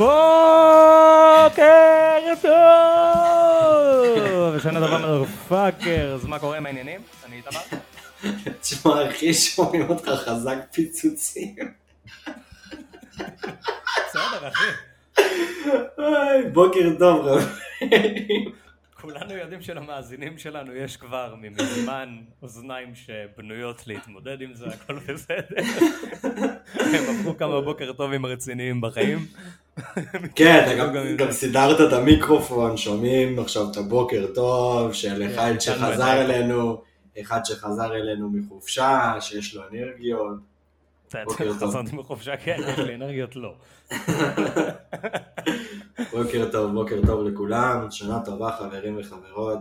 בוקר טוב! שנה טובה motherfuckers, מה קורה עם העניינים? אני איתמר. תשמע אחי, שומעים אותך חזק פיצוצים. בסדר אחי. בוקר טוב חברים. כולנו יודעים שלמאזינים שלנו יש כבר מזמן אוזניים שבנויות להתמודד עם זה, הכל בסדר. הם עברו כמה בוקר טובים רציניים בחיים. כן, אתה גם- גם סידרת את המיקרופון, שומעים עכשיו את הבוקר טוב של אחד כן, שחזר כן. אלינו, אחד שחזר אלינו מחופשה, שיש לו אנרגיות. בוקר טוב. חזרתי מחופשה, כן, יש לי אנרגיות לא. בוקר טוב, בוקר טוב לכולם, שנה טובה חברים וחברות.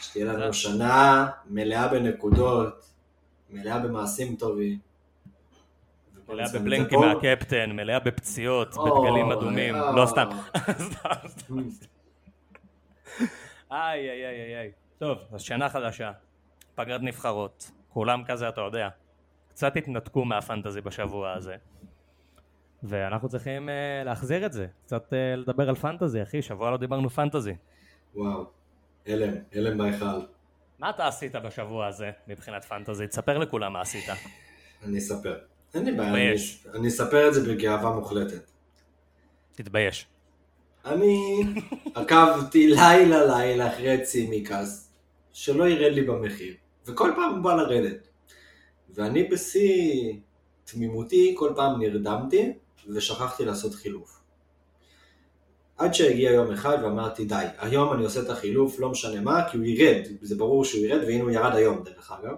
שתהיה לנו. שנה מלאה בנקודות, מלאה במעשים טובים. מלאה בבלנקים. מהקפטן, מלאה בפציעות, בדגלים אדומים. לא סתם. איי, איי, איי, איי. טוב, אז שנה חדשה, פגרת נבחרות, כולם כזה, אתה יודע, קצת התנתקו מהפנטזי בשבוע הזה. ואנחנו צריכים uh, להחזיר את זה, קצת uh, לדבר על פנטזי, אחי, שבוע לא דיברנו פנטזי. וואו, הלם, הלם בהיכל. מה אתה עשית בשבוע הזה מבחינת פנטזי? תספר לכולם מה עשית. אני אספר. אין לי בעיה, אני, אספר את זה בגאווה מוחלטת. תתבייש. אני עקבתי לילה לילה אחרי צימקס, שלא ירד לי במחיר, וכל פעם הוא בא לרדת. ואני בשיא תמימותי, כל פעם נרדמתי, ושכחתי לעשות חילוף. עד שהגיע יום אחד ואמרתי די, היום אני עושה את החילוף, לא משנה מה, כי הוא ירד, זה ברור שהוא ירד, והנה הוא ירד היום דרך אגב.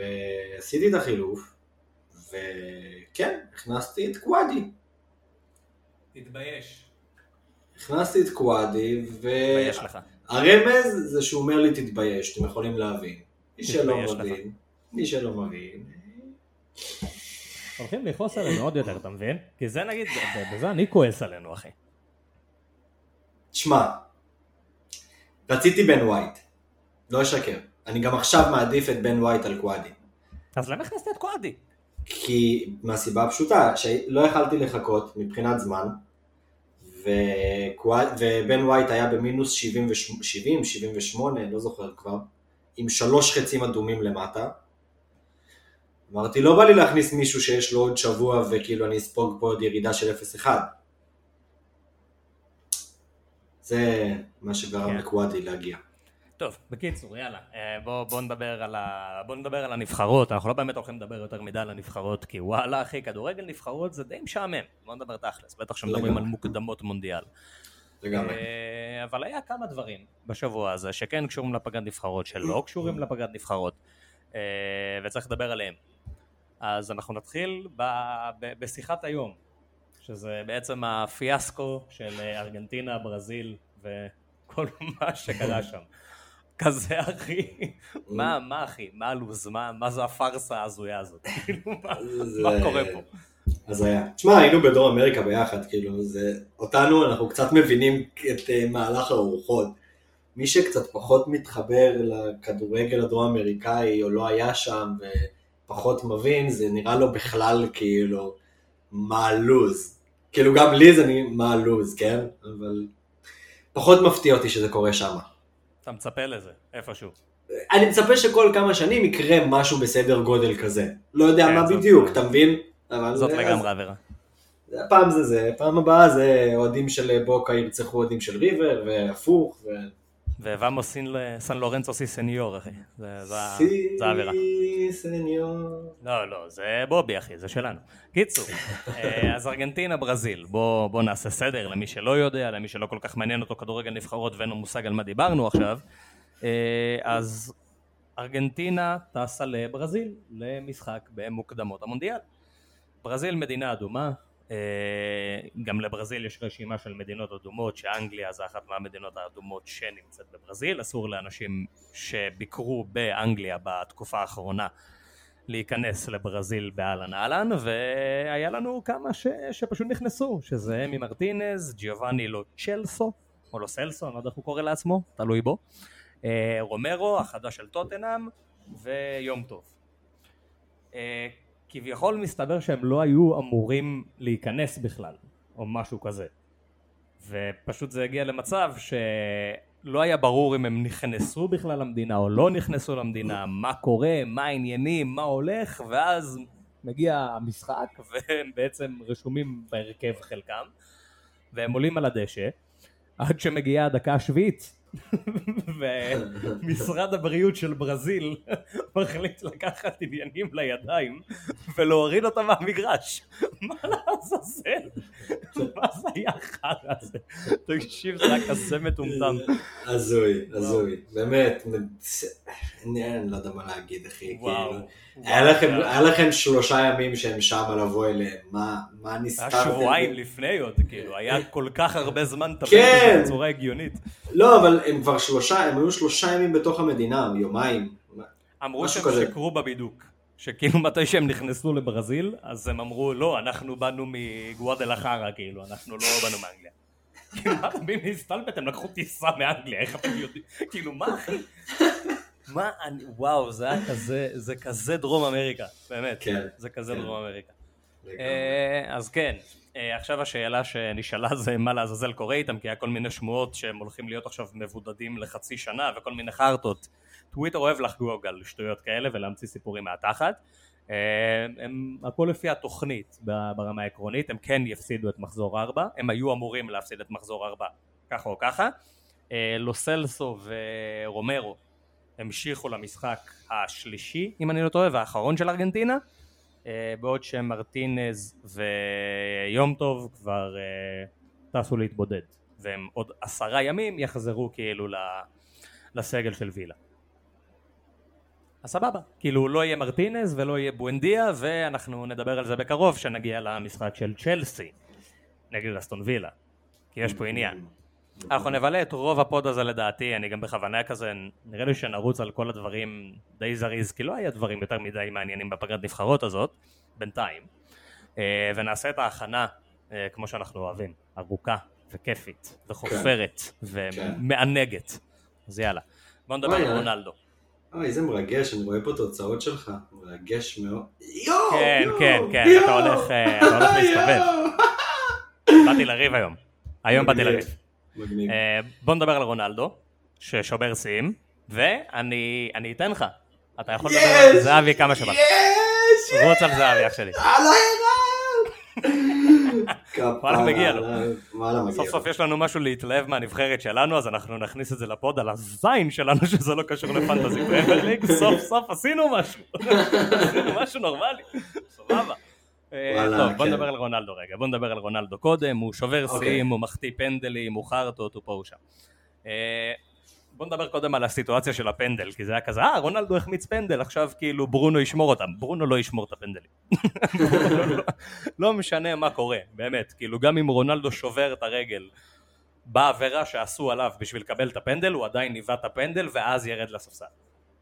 אה, ועשיתי את החילוף, וכן, הכנסתי את קוואדי. תתבייש. הכנסתי את קוואדי, תתבייש לך. והרמז זה שהוא אומר לי תתבייש, אתם יכולים להבין. מי שלא. מבין, מי שלא מבין, הולכים לכעוס עלינו עוד יותר, אתה מבין? כי זה נגיד, בזה אני כועס עלינו, אחי. תשמע, רציתי בן ווייט, לא אשקר. אני גם עכשיו מעדיף את בן ווייט על קואדי. אז למה הכנסת את קואדי? כי מהסיבה הפשוטה, שלא יכלתי לחכות מבחינת זמן, וקואד, ובן ווייט היה במינוס 70, 70, 78, לא זוכר כבר, עם שלוש חצים אדומים למטה. אמרתי, לא בא לי להכניס מישהו שיש לו עוד שבוע וכאילו אני אספוג פה עוד ירידה של 0-1. זה מה שגרם כן. לקוואדי להגיע. טוב, בקיצור, יאללה, אה, בוא, בוא, נדבר על ה... בוא נדבר על הנבחרות, אנחנו לא באמת הולכים לדבר יותר מדי על הנבחרות, כי וואלה אחי, כדורגל נבחרות זה די משעמם, בוא נדבר תכלס, בטח שמדברים לגמרי. על מוקדמות מונדיאל. לגמרי. אה, אבל היה כמה דברים בשבוע הזה שכן קשורים לפגרת נבחרות, שלא קשורים לפגרת נבחרות, אה, וצריך לדבר עליהם. אז אנחנו נתחיל ב, ב, בשיחת היום, שזה בעצם הפיאסקו של ארגנטינה, ברזיל וכל מה שקרה שם. כזה אחי, מה, מה אחי, מה הלו"ז, מה, זו הפארסה ההזויה הזאת, כאילו מה, זה- מה קורה פה? אז היה. תשמע, היינו בדרום אמריקה ביחד, כאילו, זה... אותנו, אנחנו קצת מבינים את uh, מהלך הרוחות. מי שקצת פחות מתחבר לכדורגל הדרום אמריקאי, או לא היה שם, ופחות מבין, זה נראה לו בכלל כאילו, מה הלו"ז. כאילו, גם לי זה מה הלו"ז, כן? אבל פחות מפתיע אותי שזה קורה שם. אתה מצפה לזה, איפשהו. אני מצפה שכל כמה שנים יקרה משהו בסדר גודל כזה. לא יודע כן, מה בדיוק, אתה מבין? זאת לגמרי עבירה. פעם זה זה, פעם הבאה זה אוהדים של בוקה ירצחו אוהדים של ריבר, והפוך, ו... ווואמוס סין- סן לורנצו סי סניור אחי, זה- זה ה- סי. סניור. לא, לא, זה בובי אחי, זה שלנו. קיצור, אה, אז ארגנטינה, ברזיל, בוא, בוא נעשה סדר למי שלא יודע, למי שלא כל כך מעניין אותו כדורגל נבחרות ואין לו מושג על מה דיברנו עכשיו. אה, אז ארגנטינה טסה לברזיל למשחק במוקדמות המונדיאל. ברזיל מדינה אדומה, גם לברזיל יש רשימה של מדינות אדומות, שאנגליה זה אחת מהמדינות האדומות שנמצאת בברזיל, אסור לאנשים שביקרו באנגליה בתקופה האחרונה להיכנס לברזיל באהלן אהלן, והיה לנו כמה ש... שפשוט נכנסו, שזה אמי מרטינז, ג'יובאני לו צ'לסו, או לו סלסו, אני לא יודע איך הוא קורא לעצמו, תלוי בו, אה, רומרו, החדש של טוטנאם, ויום טוב. כביכול מסתבר שהם לא היו אמורים להיכנס בכלל, או משהו כזה. ופשוט זה הגיע למצב שלא היה ברור אם הם נכנסו בכלל למדינה או לא נכנסו למדינה, מה קורה, מה העניינים, מה הולך, ואז מגיע המשחק והם בעצם רשומים בהרכב חלקם, והם עולים על הדשא, עד שמגיעה הדקה השביעית ומשרד הבריאות של ברזיל מחליט לקחת עניינים לידיים ולהוריד אותם מהמגרש. מה לעזאזל? מה זה היה חרא הזה? תקשיב, זה היה כזה מטומטם. הזוי, הזוי. באמת, אני לא יודע מה להגיד, אחי. כאילו. היה לכם- היה לכם שלושה ימים שהם שם לבוא אליהם, מה נסתרתם? היה שבועיים לפני עוד, כאילו, היה כל כך הרבה זמן לטפל כן. בצורה הגיונית. לא, אבל הם כבר שלושה, הם היו שלושה ימים בתוך המדינה, יומיים. אמרו שהם כזה. שיקרו בבידוק. שכאילו מתי שהם נכנסו לברזיל, אז הם אמרו, לא, אנחנו באנו מגואדלחרה, כאילו, אנחנו לא באנו מאנגליה. כאילו, מה באים להסתלבט? הם לקחו טיסה מאנגליה, איך אתם יודעים? כאילו, מה אחי? מה אני, וואו, זה היה כזה, זה כזה דרום אמריקה, באמת. כן, זה כזה כן. דרום אמריקה. אה, אז כן, עכשיו השאלה שנשאלה זה מה לעזאזל קורה איתם, כי היה כל מיני שמועות שהם הולכים להיות עכשיו מבודדים לחצי שנה וכל מיני חרטות. טוויטר אוהב לחגוג על שטויות כאלה ולהמציא סיפורים מהתחת. אה, הם הכל לפי התוכנית ברמה העקרונית, הם כן יפסידו את מחזור 4, הם היו אמורים להפסיד את מחזור 4 ככה או ככה. אה, לוסלסו ורומרו המשיכו למשחק השלישי, אם אני לא טועה, והאחרון של ארגנטינה. אה, בעוד שמרטינז ויום טוב כבר אה, טסו להתבודד. והם עוד עשרה ימים יחזרו כאילו לסגל של וילה. אז סבבה, כאילו לא יהיה מרטינז ולא יהיה בואנדיה ואנחנו נדבר על זה בקרוב כשנגיע למשחק של צ'לסי נגד אסטון וילה. כי יש פה עניין אנחנו נבלה את רוב הפוד הזה לדעתי, אני גם בכוונה כזה, נראה לי שנרוץ על כל הדברים די זריז, כי לא היה דברים יותר מדי מעניינים בפגרת נבחרות הזאת, בינתיים, אה, ונעשה את ההכנה אה, כמו שאנחנו אוהבים, ארוכה וכיפית וחופרת ומענגת, אז יאללה, בוא נדבר על. רונלדו. אוי, איזה מרגש, אני רואה פה תוצאות שלך, מרגש מאוד. יואו! כן, כן, כן, יואו, אתה הולך, אה, אתה הולך להסתובב. באתי לריב היום, היום באתי לריב. מגניב. אה, בוא נדבר על רונלדו, ששובר שיאים, ואני אני אתן לך. אתה יכול לדבר על! זהבי כמה שבא. יש! רוץ על זהבי אח שלי. הלאה, ערן! וואלה, מגיע לו. סוף. סוף יש לנו משהו להתלהב מהנבחרת שלנו, אז אנחנו נכניס את זה לפוד על הזין שלנו שזה לא קשור לפנטזי פרמייר ליג, סוף סוף עשינו משהו. עשינו משהו נורמלי. סבבה. אה, טוב, בוא כן. נדבר על רונלדו רגע, בוא נדבר על רונלדו קודם, הוא שובר אוקיי. שיאים, הוא מחטיא פנדלים, הוא חרטות, הוא פה הוא שם. אה, בוא נדבר קודם על הסיטואציה של הפנדל, כי זה היה כזה, אה, רונלדו החמיץ פנדל, עכשיו כאילו ברונו ישמור אותם. ברונו לא ישמור את הפנדלים. לא- לא משנה מה קורה, באמת. כאילו, גם אם רונלדו שובר את הרגל בעבירה שעשו עליו בשביל לקבל את הפנדל, הוא עדיין ניווט את הפנדל ואז ירד לספסל.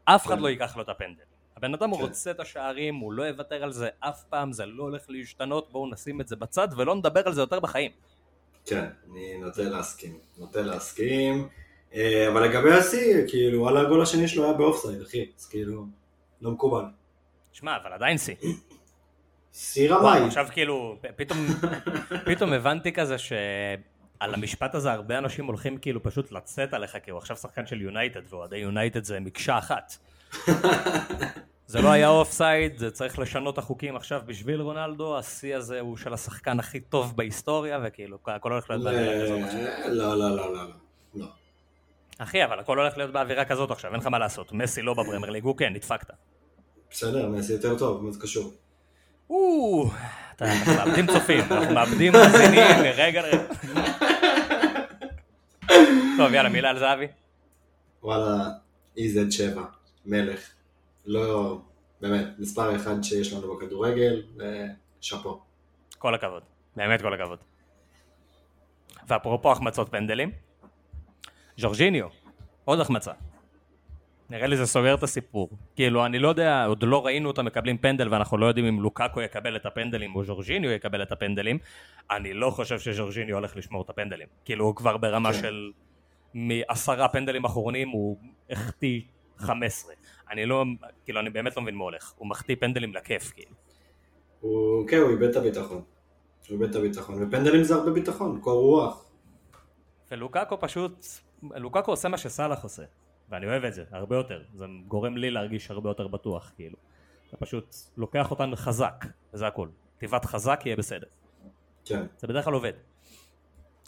אף אחד כן. לא ייקח לו את הפנדל. הבן אדם כן. רוצה את השערים, הוא לא יוותר על זה אף פעם, זה לא הולך להשתנות, בואו נשים את זה בצד ולא נדבר על זה יותר בחיים. כן, אני נוטה להסכים. נוטה להסכים. אה, אבל לגבי השיא, כאילו, וואלה, הגול השני שלו היה באופסייד, אחי. אז כאילו, לא מקובל. שמע, אבל עדיין שיא. שיא רמאי. עכשיו כאילו, פתאום, פתאום הבנתי כזה שעל המשפט הזה הרבה אנשים הולכים כאילו פשוט לצאת עליך, כי הוא עכשיו שחקן של יונייטד, ואוהדי יונייטד זה מקשה אחת. זה לא היה אוף סייד, זה צריך לשנות את החוקים עכשיו בשביל רונלדו, השיא הזה הוא של השחקן הכי טוב בהיסטוריה, וכאילו, הכל הולך להיות באווירה כזאת עכשיו. לא, לא, לא, לא, לא. אחי, אבל הכל הולך להיות באווירה כזאת עכשיו, אין לך מה לעשות. מסי לא בפרמייר ליג, הוא כן, נדפקת. בסדר, מסי יותר טוב, מה זה קשור? או, אנחנו מאבדים צופים, אנחנו מאבדים מאזינים מרגע לרגע. טוב, יאללה, מילה על זהבי. וואלה, EZ7, מלך. לא, באמת, מספר אחד שיש לנו בכדורגל, ושאפו. כל הכבוד, באמת כל הכבוד. ואפרופו החמצות פנדלים, ז'ורג'יניו, עוד החמצה. נראה לי זה סוגר את הסיפור. כאילו, אני לא יודע, עוד לא ראינו אותם מקבלים פנדל ואנחנו לא יודעים אם לוקאקו יקבל את הפנדלים או ז'ורג'יניו יקבל את הפנדלים. אני לא חושב שז'ורג'יניו הולך לשמור את הפנדלים. כאילו, הוא כבר ברמה כן. של מעשרה פנדלים אחרונים הוא החטיא 15. אני לא, כאילו, אני באמת לא מבין מה הולך. הוא מחטיא פנדלים לכיף, כאילו. הוא, כן, הוא איבד את הביטחון. הוא איבד את הביטחון, ופנדלים זה הרבה ביטחון, קור רוח. ולוקקו פשוט, לוקקו עושה מה שסאלח עושה, ואני אוהב את זה, הרבה יותר, זה גורם לי להרגיש הרבה יותר בטוח, כאילו. אתה פשוט לוקח אותן חזק, וזה הכל. תיבת חזק יהיה בסדר. כן. זה בדרך כלל עובד.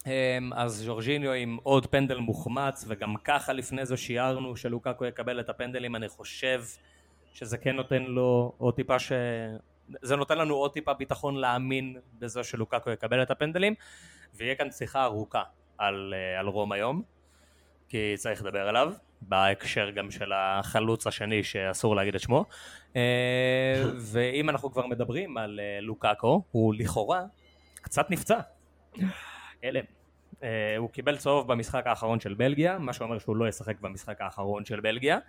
אמ, אז ז'ורג'יניו עם עוד פנדל מוחמץ, וגם ככה לפני זה שיערנו שלוקקו יקבל את הפנדלים, אני חושב שזה כן נותן לו עוד טיפה ש... זה נותן לנו עוד טיפה ביטחון להאמין בזה שלוקקו יקבל את הפנדלים, ויהיה כאן שיחה ארוכה על, אה, על רום היום, כי צריך לדבר עליו, בהקשר גם של החלוץ השני שאסור להגיד את שמו. אה, ואם אנחנו כבר מדברים על אה, לוקקו, הוא לכאורה קצת נפצע. הלם. אה, הוא קיבל צהוב במשחק האחרון של בלגיה, מה שאומר שהוא לא ישחק במשחק האחרון של בלגיה.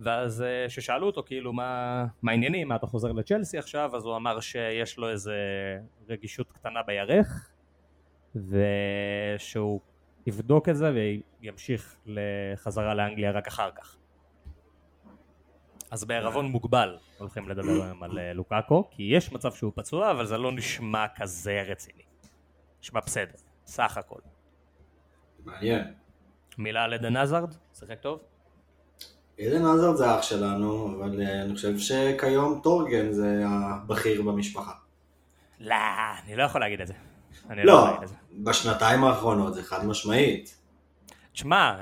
ואז כששאלו אותו כאילו מה, מה העניינים, מה אתה חוזר לצ'לסי עכשיו, אז הוא אמר שיש לו איזה רגישות קטנה בירך, ושהוא יבדוק את זה וימשיך לחזרה לאנגליה רק אחר כך. אז בערבון מוגבל הולכים לדבר היום על אה, לוקאקו, כי יש מצב שהוא פצוע, אבל זה לא נשמע כזה רציני. נשמע בסדר, סך הכל. מעניין. מילה על עדן עזרד? שיחק טוב? עדן עזרד זה אח שלנו, אבל אה, אני חושב שכיום טורגן זה הבכיר במשפחה. לא, אני לא יכול להגיד את זה. אני לא, לא להגיד את זה. בשנתיים האחרונות זה חד משמעית. תשמע,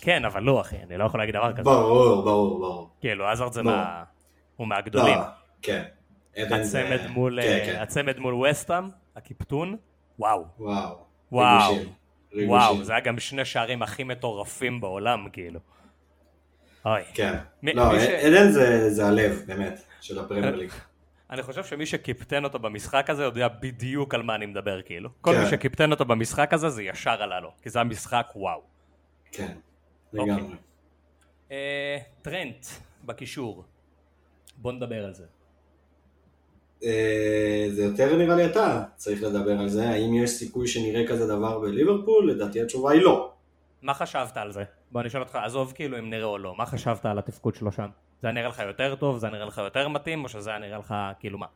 כן, אבל לא אחי, אני לא יכול להגיד דבר כזה. ברור, ברור, ברור. כאילו, עזרד זה מה... הוא מהגדולים. לא, כן. הצמד מול, כן, כן. הצמד מול וסטאם, הקיפטון, וואו. וואו. וואו. וואו, זה היה גם שני שערים הכי מטורפים בעולם, כאילו. אוי. כן. לא, עדן זה הלב, באמת, של הפרמייר ליג. אני חושב שמי שקיפטן אותו במשחק הזה יודע בדיוק על מה אני מדבר כאילו. כל מי כן. שקיפטן אותו במשחק הזה זה ישר עלה לו, כי זה המשחק וואו. כן, אוקיי. לגמרי. אה, טרנט בקישור, בוא נדבר על זה. אה, זה יותר נראה לי אתה צריך לדבר על זה, האם יש סיכוי שנראה כזה דבר בליברפול? לדעתי התשובה היא לא. מה חשבת על זה? בוא אני אשאל אותך, עזוב כאילו אם נראה או לא, מה חשבת על התפקוד שלו שם? זה היה נראה לך יותר טוב, זה היה נראה לך יותר מתאים, או שזה היה נראה לך כאילו מה?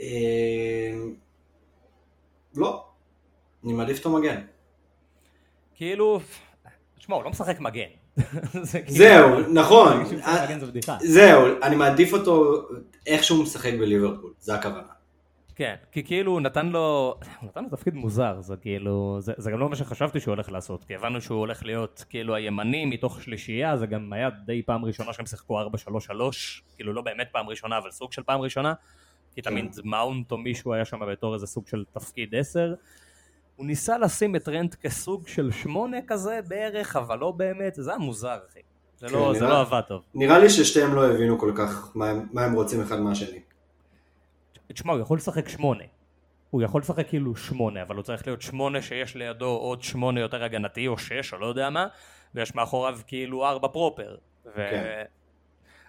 אה, לא, אני מעדיף אותו מגן. כאילו, תשמע, הוא לא משחק מגן. כאילו- זהו, נכון. זהו, אני מעדיף אותו איך שהוא משחק בליברפול, זה הכוונה. כן, כי כאילו נתן לו, הוא נתן לו תפקיד מוזר, זה כאילו, זה, זה גם לא מה שחשבתי שהוא הולך לעשות, כי הבנו שהוא הולך להיות כאילו הימני מתוך שלישייה, זה גם היה די פעם ראשונה שהם שיחקו 4-3-3, כאילו לא באמת פעם ראשונה, אבל סוג של פעם ראשונה, כי כן. תמיד מאונט או מישהו היה שם בתור איזה סוג של תפקיד 10. הוא ניסה לשים את רנט כסוג של שמונה כזה בערך, אבל לא באמת, זה היה מוזר אחי. זה, כן, לא, נראה, זה לא עבד טוב. נראה לי ששתיהם לא הבינו כל כך מה הם, מה הם רוצים אחד מהשני. תשמע, הוא יכול לשחק שמונה. הוא יכול לשחק כאילו שמונה, אבל הוא צריך להיות שמונה שיש לידו עוד שמונה יותר הגנתי, או שש, או לא יודע מה, ויש מאחוריו כאילו ארבע פרופר. ו... כן.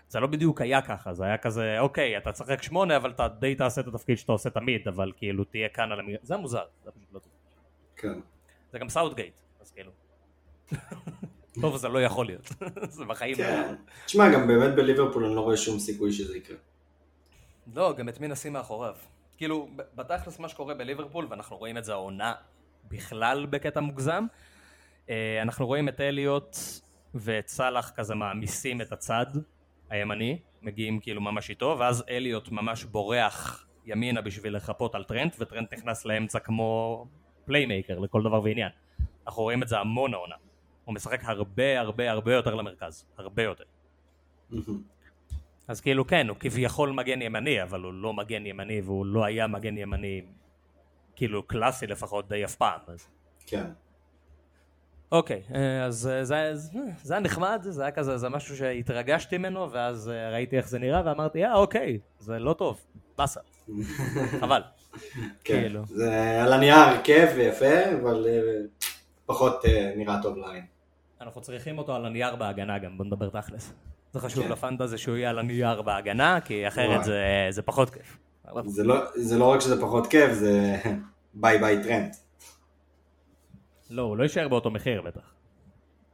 זה לא בדיוק היה ככה, זה היה כזה, אוקיי, אתה תשחק שמונה, אבל אתה די תעשה את התפקיד שאתה עושה תמיד, אבל כאילו תהיה כאן על המגרש, זה מוזר, זה פשוט לא טוב. כן. זה גם סאוטגייט, אז כאילו. טוב, זה לא יכול להיות, זה בחיים. כן, תשמע, גם באמת בליברפול אני לא רואה שום סיכוי שזה יקרה. לא, גם את מי נשים מאחוריו. כאילו, בתכלס מה שקורה בליברפול, ואנחנו רואים את זה העונה בכלל בקטע מוגזם, אה, אנחנו רואים את אליוט ואת סאלח כזה מעמיסים את הצד הימני, מגיעים כאילו ממש איתו, ואז אליוט ממש בורח ימינה בשביל לחפות על טרנט, וטרנט נכנס לאמצע כמו playmaker לכל דבר ועניין. אנחנו רואים את זה המון העונה. הוא משחק הרבה הרבה הרבה יותר למרכז, הרבה יותר. אז כאילו כן, הוא כביכול מגן ימני, אבל הוא לא מגן ימני והוא לא היה מגן ימני כאילו קלאסי לפחות דיי אף פעם. אז... כן. אוקיי, אה, אז אה, זה, זה, זה היה נחמד, זה היה כזה, זה משהו שהתרגשתי ממנו, ואז אה, ראיתי איך זה נראה, ואמרתי, אה, אוקיי, זה לא טוב, באסה, חבל. כן, כאילו. זה על הנייר כיף ויפה, אבל פחות נראה טוב לעין. אנחנו צריכים אותו על הנייר בהגנה גם, בוא נדבר תכלס. זה חשוב כן. לפנטזי שהוא יהיה על הנייר בהגנה, כי אחרת זה, זה פחות כיף. זה לא, זה לא רק שזה פחות כיף, זה bye bye טרנט. לא, הוא לא יישאר באותו מחיר בטח.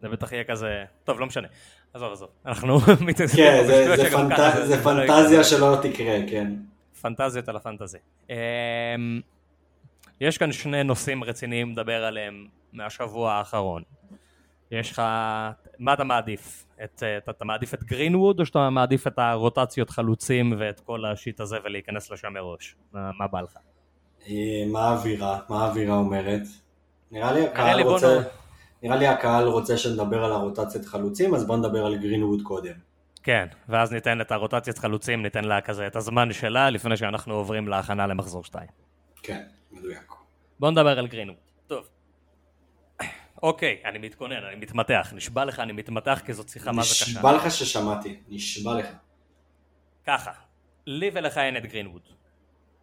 זה בטח יהיה כזה, טוב לא משנה, עזוב עזוב, אנחנו מתעסקים כן, זה, זה, פנט... זה לא פנטזיה שלא תקרה, כן. פנטזיות על הפנטזי. אמ, יש כאן שני נושאים רציניים לדבר עליהם מהשבוע האחרון. יש לך, מה אתה מעדיף? את, אתה, אתה מעדיף את גרינווד או שאתה מעדיף את הרוטציות חלוצים ואת כל השיט הזה ולהיכנס לשם מראש? מה, מה בא לך? אה, מה האווירה? מה האווירה אומרת? נראה לי הקהל רוצה... נראה לי הקהל רוצה שנדבר על הרוטציית חלוצים, אז בוא נדבר על גרינווד קודם. כן, ואז ניתן את הרוטציית חלוצים, ניתן לה כזה את הזמן שלה לפני שאנחנו עוברים להכנה למחזור 2. כן, מדויק. בוא נדבר על גרינווד. טוב. אוקיי, אני מתכונן, אני מתמתח. נשבע לך, אני מתמתח כי זאת שיחה מה זה קשה. נשבע לך ששמעתי, נשבע לך. ככה, לי ולך אין את גרינווד.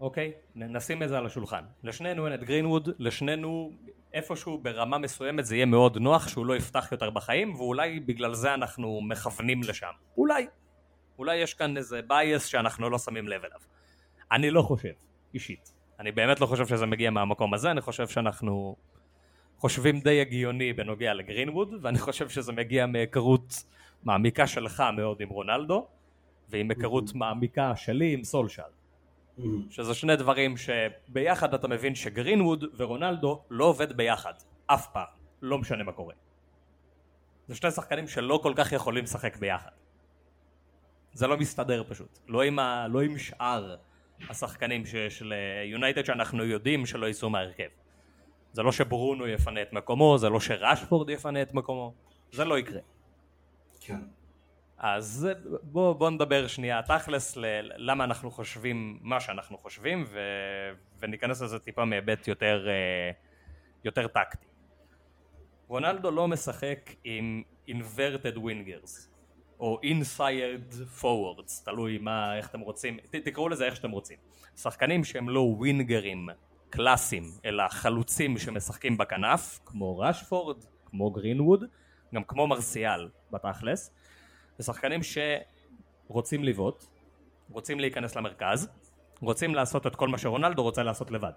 אוקיי? נשים את זה על השולחן. לשנינו אין את גרינווד, לשנינו איפשהו ברמה מסוימת זה יהיה מאוד נוח שהוא לא יפתח יותר בחיים, ואולי בגלל זה אנחנו מכוונים לשם. אולי. אולי יש כאן איזה בייס שאנחנו לא שמים לב אליו. אני לא חושב, אישית. אני באמת לא חושב שזה מגיע מהמקום הזה, אני חושב שאנחנו חושבים די הגיוני בנוגע לגרינווד, ואני חושב שזה מגיע מהיכרות מעמיקה שלך מאוד עם רונלדו, ועם היכרות מעמיקה שלי עם סולשל. שזה שני דברים שביחד אתה מבין שגרינווד ורונלדו לא עובד ביחד, אף פעם, לא משנה מה קורה. זה שני שחקנים שלא כל כך יכולים לשחק ביחד. זה לא מסתדר פשוט, לא עם, ה... לא עם שאר השחקנים של יונייטד שאנחנו יודעים שלא ייסעו מהרכב. זה לא שברונו יפנה את מקומו, זה לא שרשפורד יפנה את מקומו, זה לא יקרה. כן. אז בואו בוא נדבר שנייה תכלס למה אנחנו חושבים מה שאנחנו חושבים ו... וניכנס לזה טיפה מהיבט יותר, אה, יותר טקטי. רונלדו לא משחק עם inverted wingers או inside forwards, תלוי מה, איך אתם רוצים, ת, תקראו לזה איך שאתם רוצים. שחקנים שהם לא ווינגרים קלאסיים, אלא חלוצים שמשחקים בכנף, כמו רשפורד, כמו גרינווד, גם כמו מרסיאל בתכלס. זה שחקנים שרוצים לבעוט, רוצים להיכנס למרכז, רוצים לעשות את כל מה שרונלדו רוצה לעשות לבד.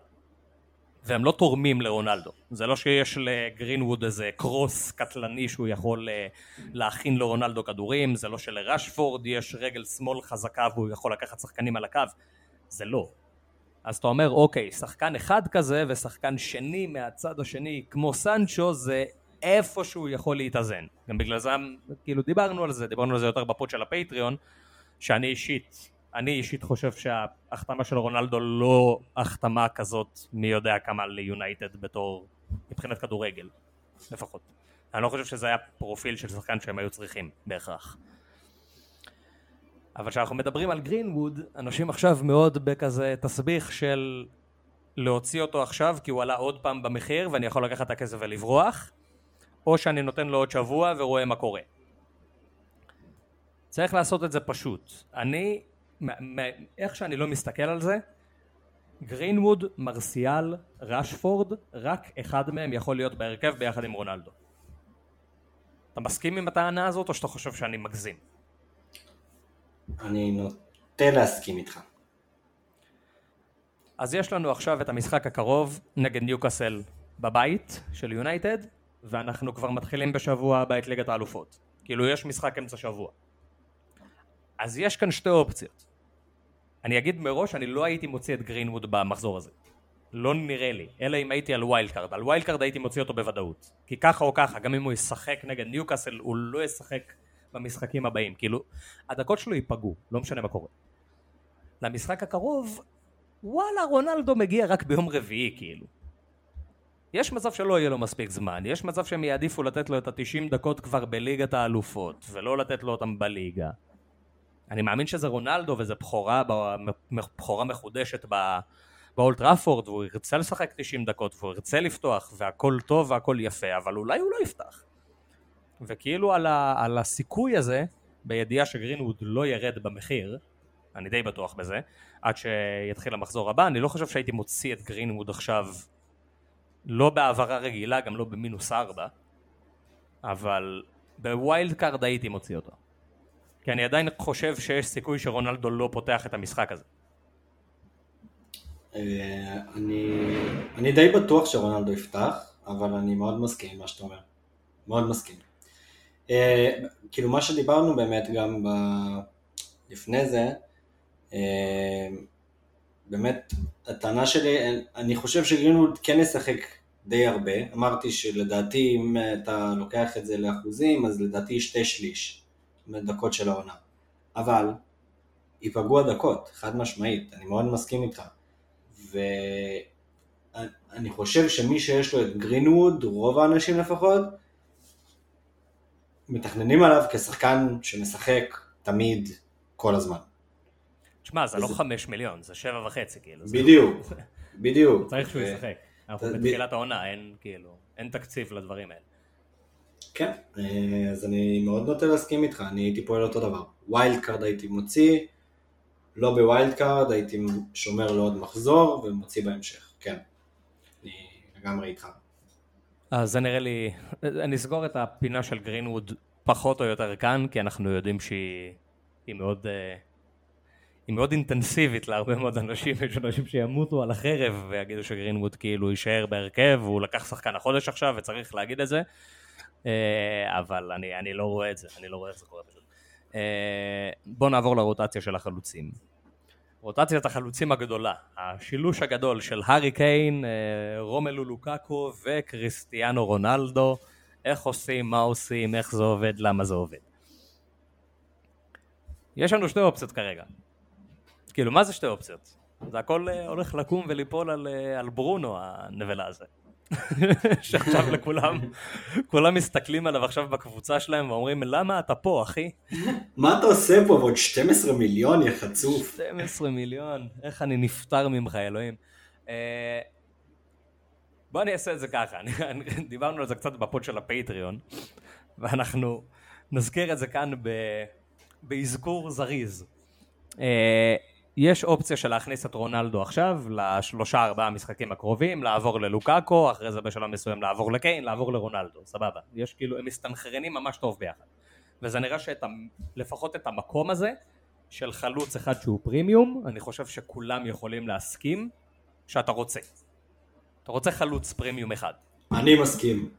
והם לא תורמים לרונלדו. זה לא שיש לגרינווד איזה קרוס קטלני שהוא יכול אה, להכין לרונלדו כדורים, זה לא שלרשפורד יש רגל שמאל חזקה והוא יכול לקחת שחקנים על הקו. זה לא. אז אתה אומר, אוקיי, שחקן אחד כזה ושחקן שני מהצד השני כמו סנצ'ו זה איפה שהוא יכול להתאזן. גם בגלל זה, כאילו דיברנו על זה, דיברנו על זה יותר בפוד של הפטריון, שאני אישית, אני אישית חושב שההחתמה של רונלדו לא החתמה כזאת מי יודע כמה ליונייטד בתור, מבחינת כדורגל, לפחות. אני לא חושב שזה היה פרופיל של שחקן שהם היו צריכים בהכרח. אבל כשאנחנו מדברים על גרינווד, אנשים עכשיו מאוד בכזה תסביך של להוציא אותו עכשיו כי הוא עלה עוד פעם במחיר ואני יכול לקחת את הכסף ולברוח, או שאני נותן לו עוד שבוע ורואה מה קורה. צריך לעשות את זה פשוט. אני, איך שאני לא מסתכל על זה, גרינווד, מרסיאל, ראשפורד, רק אחד מהם יכול להיות בהרכב ביחד עם רונלדו. אתה מסכים עם הטענה הזאת או שאתה חושב שאני מגזים? אני נוטה להסכים איתך. אז יש לנו עכשיו את המשחק הקרוב נגד ניוקאסל בבית של יונייטד ואנחנו כבר מתחילים בשבוע הבא את ליגת האלופות. כאילו יש משחק אמצע שבוע. אז יש כאן שתי אופציות. אני אגיד מראש, אני לא הייתי מוציא את גרינווד במחזור הזה. לא נראה לי, אלא אם הייתי על wild card. על wild card הייתי מוציא אותו בוודאות. כי ככה או ככה, גם אם הוא ישחק נגד ניוקאסל, הוא לא ישחק במשחקים הבאים. כאילו, הדקות שלו ייפגעו, לא משנה מה קורה. למשחק הקרוב, וואלה, רונלדו מגיע רק ביום רביעי, כאילו. יש מצב שלא יהיה לו מספיק זמן, יש מצב שהם יעדיפו לתת לו את ה-90 דקות כבר בליגת האלופות, ולא לתת לו אותם בליגה. אני מאמין שזה רונלדו וזה בכורה, בכורה מחודשת באולטראפורד, והוא ירצה לשחק 90 דקות, והוא ירצה לפתוח, והכל טוב והכל יפה, אבל אולי הוא לא יפתח. וכאילו על, ה, על הסיכוי הזה, בידיעה שגרינווד לא ירד במחיר, אני די בטוח בזה, עד שיתחיל המחזור הבא, אני לא חושב שהייתי מוציא את גרינווד עכשיו לא בהעברה רגילה, גם לא במינוס ארבע, אבל ב wild card הייתי מוציא אותו. כי אני עדיין חושב שיש סיכוי שרונלדו לא פותח את המשחק הזה. אה, אני, די בטוח שרונלדו יפתח, אבל אני מאוד מסכים עם מה שאתה אומר. מאוד מסכים. אה, כאילו מה שדיברנו באמת גם. לפני זה, אה, באמת, הטענה שלי, אני חושב שגרינווד כן ישחק די הרבה. אמרתי שלדעתי, אם אתה לוקח את זה לאחוזים, אז לדעתי שתי שליש מדקות של העונה. אבל, ייפגעו הדקות, חד משמעית, אני מאוד מסכים איתך. ואני חושב שמי שיש לו את גרינווד, רוב האנשים לפחות, מתכננים עליו כשחקן שמשחק תמיד, כל הזמן. תשמע, זה לא חמש מיליון, זה שבע וחצי, כאילו. בדיוק, בדיוק. צריך שהוא ישחק. אנחנו בתחילת העונה, אין כאילו, אין תקציב לדברים האלה. כן, אה, אז אני מאוד נוטה להסכים איתך, אני הייתי פועל אותו דבר. wild card הייתי מוציא, לא ב wild card, הייתי שומר לעוד מחזור ומוציא בהמשך, כן. אני לגמרי איתך. אז זה נראה לי, אני אסגור את הפינה של גרינווד פחות או יותר כאן, כי אנחנו יודעים שהיא מאוד, אה, היא מאוד אינטנסיבית להרבה מאוד אנשים, יש אנשים שימותו על החרב ויגידו שגרינווד כאילו יישאר בהרכב, והוא לקח שחקן החודש עכשיו וצריך להגיד את זה, אה, אבל אני, אני לא רואה את זה, אני לא רואה איך זה קורה פשוט. אה, בואו נעבור לרוטציה של החלוצים. רוטציית החלוצים הגדולה, השילוש הגדול של הארי קיין, אה, רומלו לוקקו וקריסטיאנו רונלדו, איך עושים, מה עושים, איך זה עובד, למה זה עובד. יש לנו שתי אופציות כרגע. כאילו, מה זה שתי אופציות? זה הכל אה, הולך לקום וליפול על, אה, על ברונו, הנבלה הזה. שעכשיו לכולם, כולם מסתכלים עליו עכשיו בקבוצה שלהם ואומרים למה אתה פה אחי? מה אתה עושה פה ועוד 12 מיליון יא חצוף? 12 מיליון, איך אני נפטר ממך אלוהים. אה, בוא אני אעשה את זה ככה, דיברנו על זה קצת בפוד של הפטריון ואנחנו נזכיר את זה כאן באזכור זריז. יש אופציה של להכניס את רונלדו עכשיו לשלושה ארבעה משחקים הקרובים, לעבור ללוקאקו, אחרי זה בשלב מסוים לעבור לקיין, לעבור לרונלדו, סבבה. יש כאילו, הם מסתנכרנים ממש טוב ביחד. וזה נראה שלפחות את המקום הזה של חלוץ אחד שהוא פרימיום, אני חושב שכולם יכולים להסכים שאתה רוצה. אתה רוצה חלוץ פרימיום אחד. אני מסכים.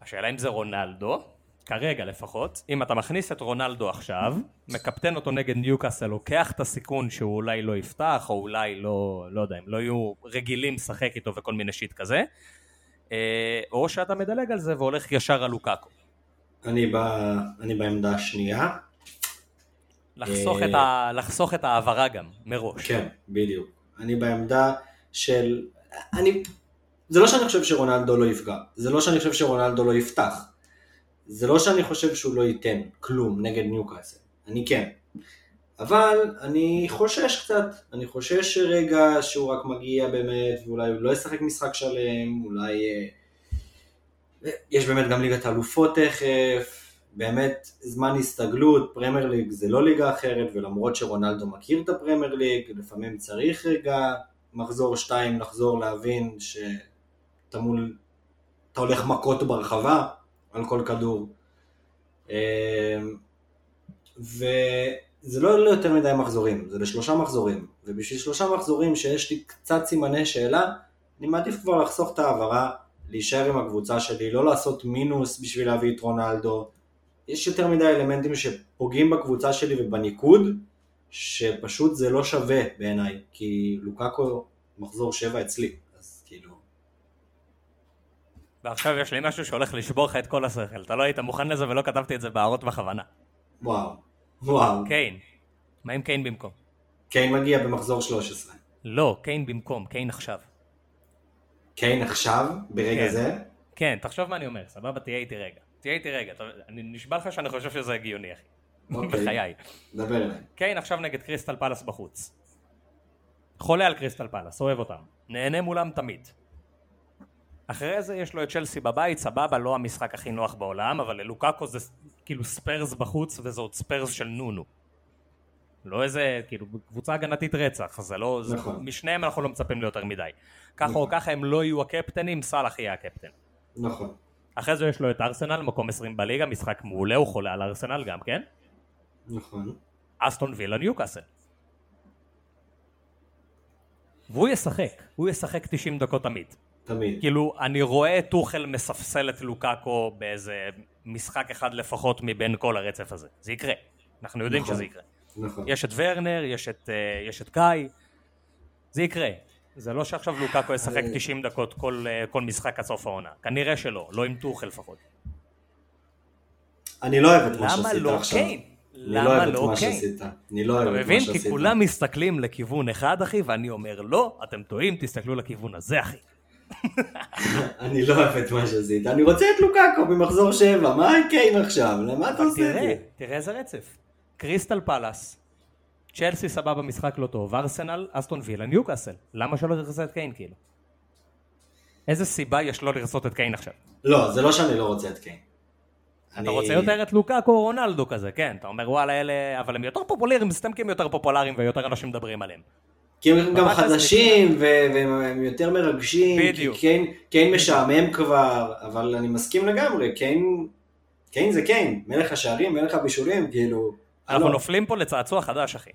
השאלה אם זה רונלדו, כרגע לפחות, אם אתה מכניס את רונלדו עכשיו, מקפטן אותו נגד ניוקאסל, לוקח את הסיכון שהוא אולי לא יפתח, או אולי לא, לא יודע, הם לא יהיו רגילים לשחק איתו וכל מיני שיט כזה, אה, או שאתה מדלג על זה והולך ישר על לוקאקו. אני, בא, אני בעמדה השנייה. לחסוך, את אה, ה, לחסוך את ההעברה גם, מראש. כן, בדיוק. אני בעמדה של... אני... זה לא שאני חושב שרונלדו לא יפגע, זה לא שאני חושב שרונלדו לא יפתח. זה לא שאני חושב שהוא לא ייתן כלום נגד ניוקאסל, אני כן. אבל אני חושש קצת, אני חושש רגע שהוא רק מגיע באמת, ואולי הוא לא ישחק משחק שלם, אולי... אה, יש באמת גם ליגת אלופות תכף, באמת זמן הסתגלות, פרמייר ליג זה לא ליגה אחרת, ולמרות שרונלדו מכיר את הפרמייר ליג, לפעמים צריך רגע מחזור שתיים לחזור להבין שאתה מול... אתה הולך מכות ברחבה, על כל כדור. אמ, וזה לא ליותר מדי מחזורים, זה לשלושה מחזורים, ובשביל שלושה מחזורים שיש לי קצת סימני שאלה, אני מעדיף כבר לחסוך את ההעברה, להישאר עם הקבוצה שלי, לא לעשות מינוס בשביל להביא את רונלדו. יש יותר מדי אלמנטים שפוגעים בקבוצה שלי ובניקוד, שפשוט זה לא שווה בעיניי, כי לוקאקו מחזור שבע אצלי. ועכשיו יש לי משהו שהולך לשבור לך את כל השכל. אתה לא היית מוכן לזה ולא כתבתי את זה בהערות בכוונה. וואו. וואו. קיין. מה עם קיין במקום? קיין מגיע במחזור 13. לא, קיין במקום, קיין עכשיו. קיין עכשיו? ברגע כן. זה? כן, תחשוב מה אני אומר, סבבה? תהיה איתי רגע. תהיה איתי רגע, אני נשבע לך שאני חושב שזה הגיוני, אחי. אוקיי. בחיי. דבר אליי. קיין עכשיו נגד קריסטל פלאס בחוץ. חולה על קריסטל פלאס, אוהב אותם. נהנה מולם תמיד. אחרי זה יש לו את צ'לסי בבית, סבבה, לא המשחק הכי נוח בעולם, אבל ללוקאקו זה כאילו ספרס בחוץ וזה עוד ספרס של נונו. לא איזה, כאילו, קבוצה הגנתית רצח, זה לא, נכון. זה, משניהם אנחנו לא מצפים ליותר מדי. ככה נכון. או ככה הם לא יהיו הקפטנים, סאלח יהיה הקפטן. נכון. אחרי זה יש לו את ארסנל, מקום 20 בליגה, משחק מעולה, הוא חולה על ארסנל גם, כן? נכון. אסטון וילה ניוקאסל. והוא ישחק, הוא ישחק 90 דקות תמיד. תמיד. כאילו, אני רואה את טוחל מספסל את לוקאקו באיזה משחק אחד לפחות מבין כל הרצף הזה. זה יקרה. אנחנו יודעים נכון, שזה יקרה. נכון. יש את ורנר, יש את, uh, יש את קאי, זה יקרה. זה לא שעכשיו לוקאקו ישחק 90 דקות כל, אה, כל משחק עד סוף העונה. כנראה שלא, לא עם טוחל לפחות. אני לא אוהב את מה למה שעשית לא עכשיו. קיין? אני לא למה אוהב את לא מה קיין? שעשית. אני לא אתה אוהב את מבין? מה כי שעשית. כולם מסתכלים לכיוון אחד, אחי, ואני אומר, לא, אתם טועים, תסתכלו לכיוון הזה, אחי. אני לא אוהב את מה שעשית. אני רוצה את לוקאקו במחזור 7, מה קיין עכשיו? למה אתה עושה את זה? תראה איזה רצף. קריסטל פלאס, צ'לסי סבבה משחק לא טוב, ארסנל, אסטון וילה, ניוקאסל. למה שלא תרצה את קיין כאילו? איזה סיבה יש לא לרצות את קיין עכשיו? לא, זה לא שאני לא רוצה את קיין. אני- אתה רוצה יותר את לוקאקו או רונלדו כזה, כן, אתה אומר וואלה אלה, אבל הם יותר פופולריים, סתם כי הם יותר פופולריים ויותר אנשים מדברים עליהם. כי הם גם חדשים ו- והם יותר מרגשים, בדיוק. כי קיין, קיין משעמם כבר, אבל אני מסכים לגמרי, קיין, קיין זה קיין, מלך השערים, מלך הבישולים, כאילו, אנחנו הלו. נופלים פה לצעצוע חדש, אחי.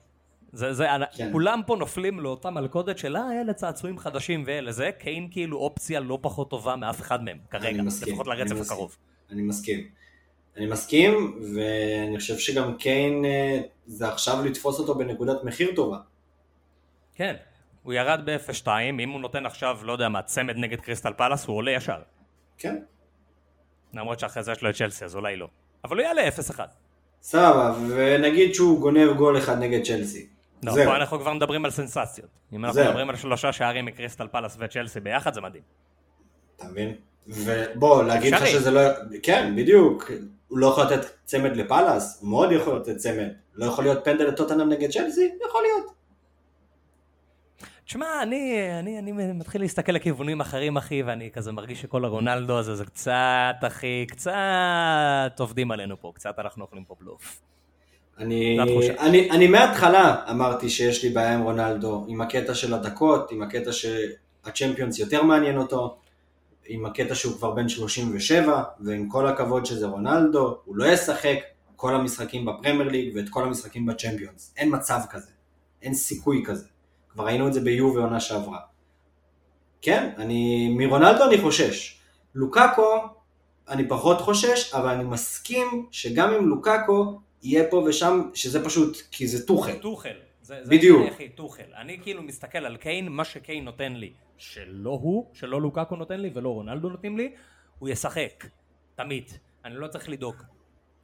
זה, זה, כן. כולם פה נופלים לאותה מלכודת של אה, אלה צעצועים חדשים ואלה זה, קיין כאילו אופציה לא פחות טובה מאף אחד מהם, כרגע, אני מסכים, לפחות אני לרצף מסכים. הקרוב. אני מסכים. אני מסכים, ואני חושב שגם קיין, אה, זה עכשיו לתפוס אותו בנקודת מחיר טובה. כן, הוא ירד ב-0-2, אם הוא נותן עכשיו, לא יודע מה, צמד נגד קריסטל פלאס, הוא עולה ישר. כן. למרות שאחרי זה יש לו את צ'לסי, אז אולי לא. אבל הוא יעלה 0-1. סבבה, ונגיד שהוא גונב גול אחד נגד צ'לסי. לא, זהו. פה אנחנו כבר מדברים על סנסציות. אם אנחנו זהו. מדברים על שלושה שערים מקריסטל פלאס וצ'לסי ביחד, זה מדהים. אתה מבין? ובוא, להגיד לך. שזה לא... כן, בדיוק. הוא לא יכול לתת צמד לפאלאס, הוא מאוד יכול לתת צמד. לא יכול להיות פנדל לטוטנאם נגד צ'לסי? יכול להיות. תשמע, אני, אני, אני מתחיל להסתכל לכיוונים אחרים, אחי, ואני כזה מרגיש שכל הרונלדו הזה זה קצת, אחי, קצת עובדים עלינו פה, קצת אנחנו אוכלים פה בלוף. אני. אני, אני מההתחלה אמרתי שיש לי בעיה עם רונלדו, עם הקטע של הדקות, עם הקטע שהצ'מפיונס יותר מעניין אותו, עם הקטע שהוא כבר בן 37, ועם כל הכבוד שזה רונלדו, הוא לא ישחק כל המשחקים בפרמייר ליג ואת כל המשחקים בצ'מפיונס. אין מצב כזה, אין סיכוי כזה. כבר ראינו את זה ביובי עונה שעברה. כן, אני, מרונלדו אני חושש. לוקאקו, אני פחות חושש, אבל אני מסכים שגם עם לוקאקו, יהיה פה ושם, שזה פשוט, כי זה טוחל. טוחל. זה, זה בדיוק. אני, אחי, טוחל. אני כאילו מסתכל על קיין, מה שקיין נותן לי, שלא הוא, שלא לוקאקו נותן לי ולא רונלדו נותנים לי, הוא ישחק. תמיד. אני לא צריך לדאוג.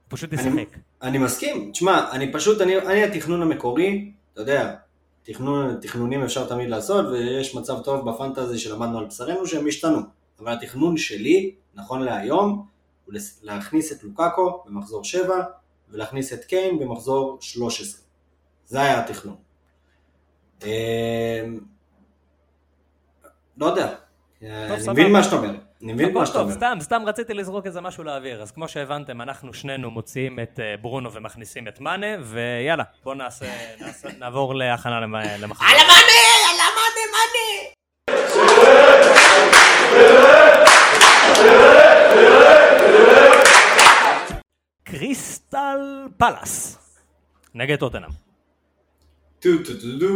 פשוט אני, ישחק. אני מסכים. תשמע, אני פשוט, אני, אני התכנון המקורי, אתה יודע, תכנון, תכנונים אפשר תמיד לעשות, ויש מצב טוב בפנטזי שלמדנו על בשרנו שהם השתנו. אבל התכנון שלי, נכון להיום, הוא להכניס את לוקאקו במחזור 7, ולהכניס את קיין במחזור 13. זה היה התכנון. אמ, לא יודע. אני. מבין מה שאתה אומר. אני מבין מה שאתה אומר. סתם, סתם רציתי לזרוק איזה משהו לאוויר. אז כמו שהבנתם, אנחנו שנינו מוציאים את אה, ברונו ומכניסים את מאנה, ויאללה, בואו נעשה, נעשה, נעבור להכנה למ- למחר. על המאנה! על המאנה, מאנה! קריסטל פאלאס, נגד טוטנאם. טו טו טו טו.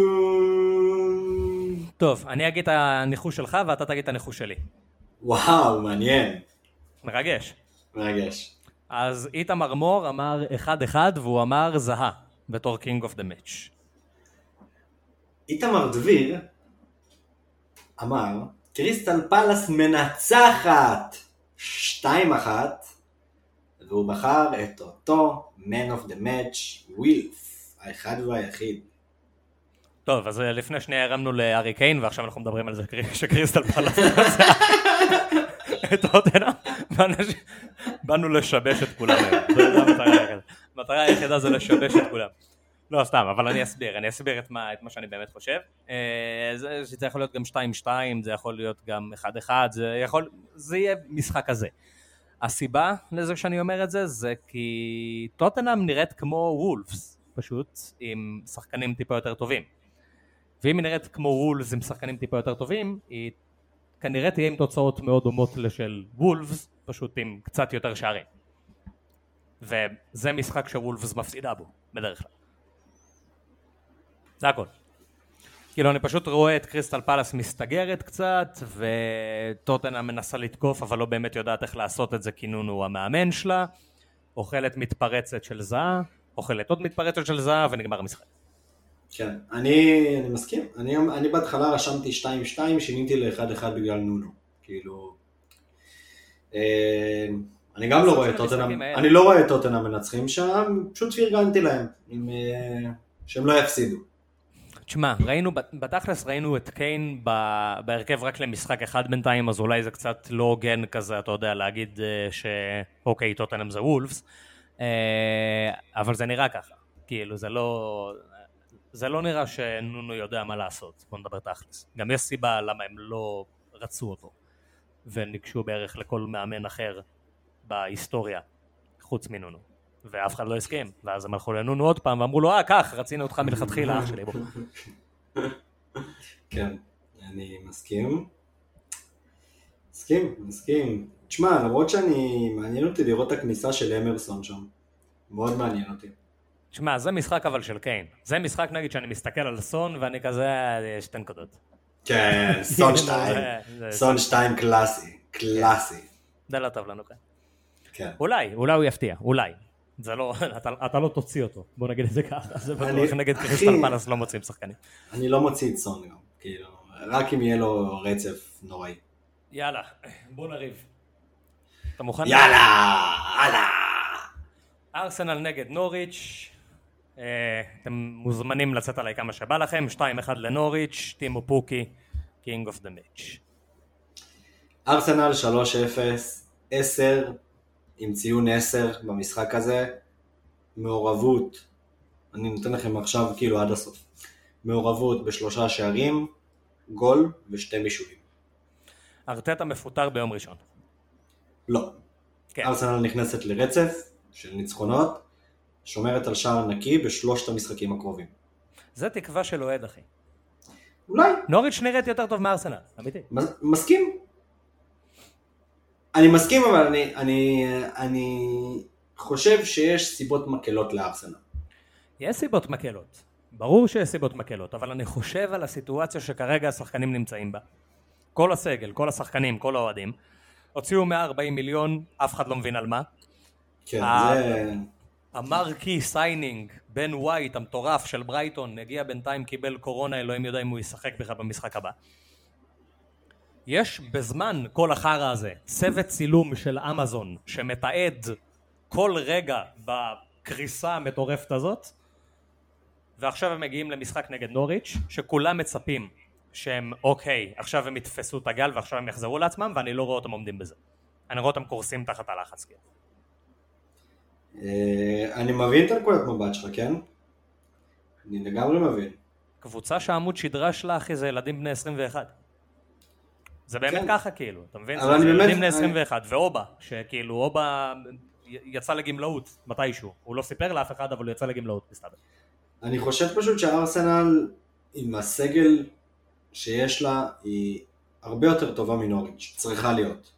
טוב, אני אגיד את הניחוש שלך ואתה תגיד את הניחוש שלי. וואו, מעניין. מרגש. מרגש. אז איתמר מור אמר 1-1 והוא אמר זאהה בתור king of the match. איתמר דביר אמר, קריסטל פאלאס מנצחת 2-1, והוא בחר את אותו Man of the Match, ווילף, האחד והיחיד. טוב, אז אה, לפני שנייה הרמנו לארי קיין ועכשיו אנחנו מדברים על זה קרי- שקריסטל פלאס את ואנשים- באנו לשבש את כולם. המטרה היחידה זה לשבש את כולם. לא, סתם, אבל אני אסביר, אני אסביר את מה, את מה שאני באמת חושב. אה, זה, זה יכול להיות גם 2-2, זה יכול להיות גם 1-1, זה יכול, זה יהיה משחק כזה. הסיבה לזה שאני אומר את זה, זה כי טוטנאם נראית כמו וולפס, פשוט, עם שחקנים טיפה יותר טובים. ואם היא נראית כמו וולפס עם שחקנים טיפה יותר טובים, היא כנראה תהיה עם תוצאות מאוד דומות לשל וולפס, פשוט עם קצת יותר שערים. וזה משחק שוולפס מפסידה בו, בדרך כלל. זה הכל. כאילו אני פשוט רואה את קריסטל פלאס מסתגרת קצת, וטוטנה מנסה לתקוף, אבל לא באמת יודעת איך לעשות את זה, כי נונו הוא המאמן שלה, אוכלת מתפרצת של זהה, אוכלת עוד מתפרצת של זהה, ונגמר המשחק. כן, אני, אני מסכים. אני, אני בהתחלה רשמתי 2-2, שיניתי ל-1-1 בגלל נונו. כאילו... אה, אני גם לא רואה את טוטנאם, אני לא רואה את טוטנאם מנצחים שם, פשוט פרגנתי להם, עם, אה, שהם לא יפסידו. תשמע, ראינו, בתכלס ראינו את קיין בהרכב רק למשחק אחד בינתיים, אז אולי זה קצת לא הוגן כזה, אתה יודע, להגיד אה, שאוקיי, טוטנאם זה וולפס, אבל זה נראה ככה, כאילו זה לא, זה לא נראה שנונו יודע מה לעשות, בוא נדבר תכלס. גם יש סיבה למה הם לא רצו אותו, וניגשו בערך לכל מאמן אחר בהיסטוריה, חוץ מנונו. ואף אחד לא הסכים, ואז הם הלכו לנונו עוד פעם ואמרו לו, אה, קח, רצינו אותך מלכתחילה, אח שלי, בוא. כן, אני מסכים. מסכים, מסכים. תשמע, למרות שאני, מעניין אותי לראות את הכניסה של אמרסון שם. מאוד מעניין אותי. תשמע, זה משחק אבל של קיין. זה משחק נגיד שאני מסתכל על סון ואני כזה, שתי נקודות. כן, סון שתיים. סון שתיים קלאסי, קלאסי. זה לא טוב לנו כאן. כן. אולי, אולי הוא יפתיע, אולי. זה לא, אתה, אתה לא תוציא אותו, בוא נגיד את זה ככה, זה בטוח נגד קריסטל פלאס לא מוצאים שחקנים. אני לא מוציא את סון גם, כאילו, רק אם יהיה לו רצף נוראי. יאללה, בוא נריב. אתה מוכן? יאללה, יאללה. ארסנל נגד נוריץ', אה, אתם מוזמנים לצאת עליי כמה שבא לכם, 2-1 לנוריץ', טימו פוקי, king of the match. ארסנל 3-0, 10 עם ציון 10 במשחק הזה, מעורבות, אני נותן לכם עכשיו כאילו עד הסוף, מעורבות בשלושה שערים, גול ושתי בישולים. ארטטה מפוטר ביום ראשון. לא. כן. ארסנל נכנסת לרצף של ניצחונות, שומרת על שער נקי בשלושת המשחקים הקרובים. זה תקווה של אוהד אחי. אולי. נוריץ' נראית יותר טוב מארסנל, אמיתי. מסכים, אני מסכים, אבל אני, אני, אני חושב שיש סיבות מקלות לארסנל. יש סיבות מקלות. ברור שיש סיבות מקלות, אבל אני חושב על הסיטואציה שכרגע השחקנים נמצאים בה. כל הסגל, כל השחקנים, כל האוהדים, הוציאו 140 מיליון, אף אחד לא מבין על מה. כן, זה... ה marquee signing, בן ווייט המטורף של ברייטון, הגיע בינתיים, קיבל קורונה, אלוהים יודע אם הוא ישחק בכלל במשחק הבא. יש בזמן כל החרא הזה צוות צילום של אמזון שמתעד כל רגע בקריסה המטורפת הזאת ועכשיו הם מגיעים למשחק נגד נוריץ' שכולם מצפים שהם אוקיי עכשיו הם יתפסו את הגל ועכשיו הם יחזרו לעצמם ואני לא רואה אותם עומדים בזה אני רואה אותם קורסים תחת הלחץ כאילו. אני מבין את הנקודת מבט שלך כן? אני לגמרי מבין קבוצה שהעמוד שדרה שלה אחי זה ילדים בני 21 זה באמת כן. ככה כאילו, אתה מבין? אבל זה ילדים בני 21, אני... ואובה, שכאילו אובה יצא לגמלאות מתישהו, הוא לא סיפר לאף אחד אבל הוא יצא לגמלאות, מסתבר. אני חושב פשוט שארסנל עם הסגל שיש לה היא הרבה יותר טובה מנוריץ', צריכה להיות.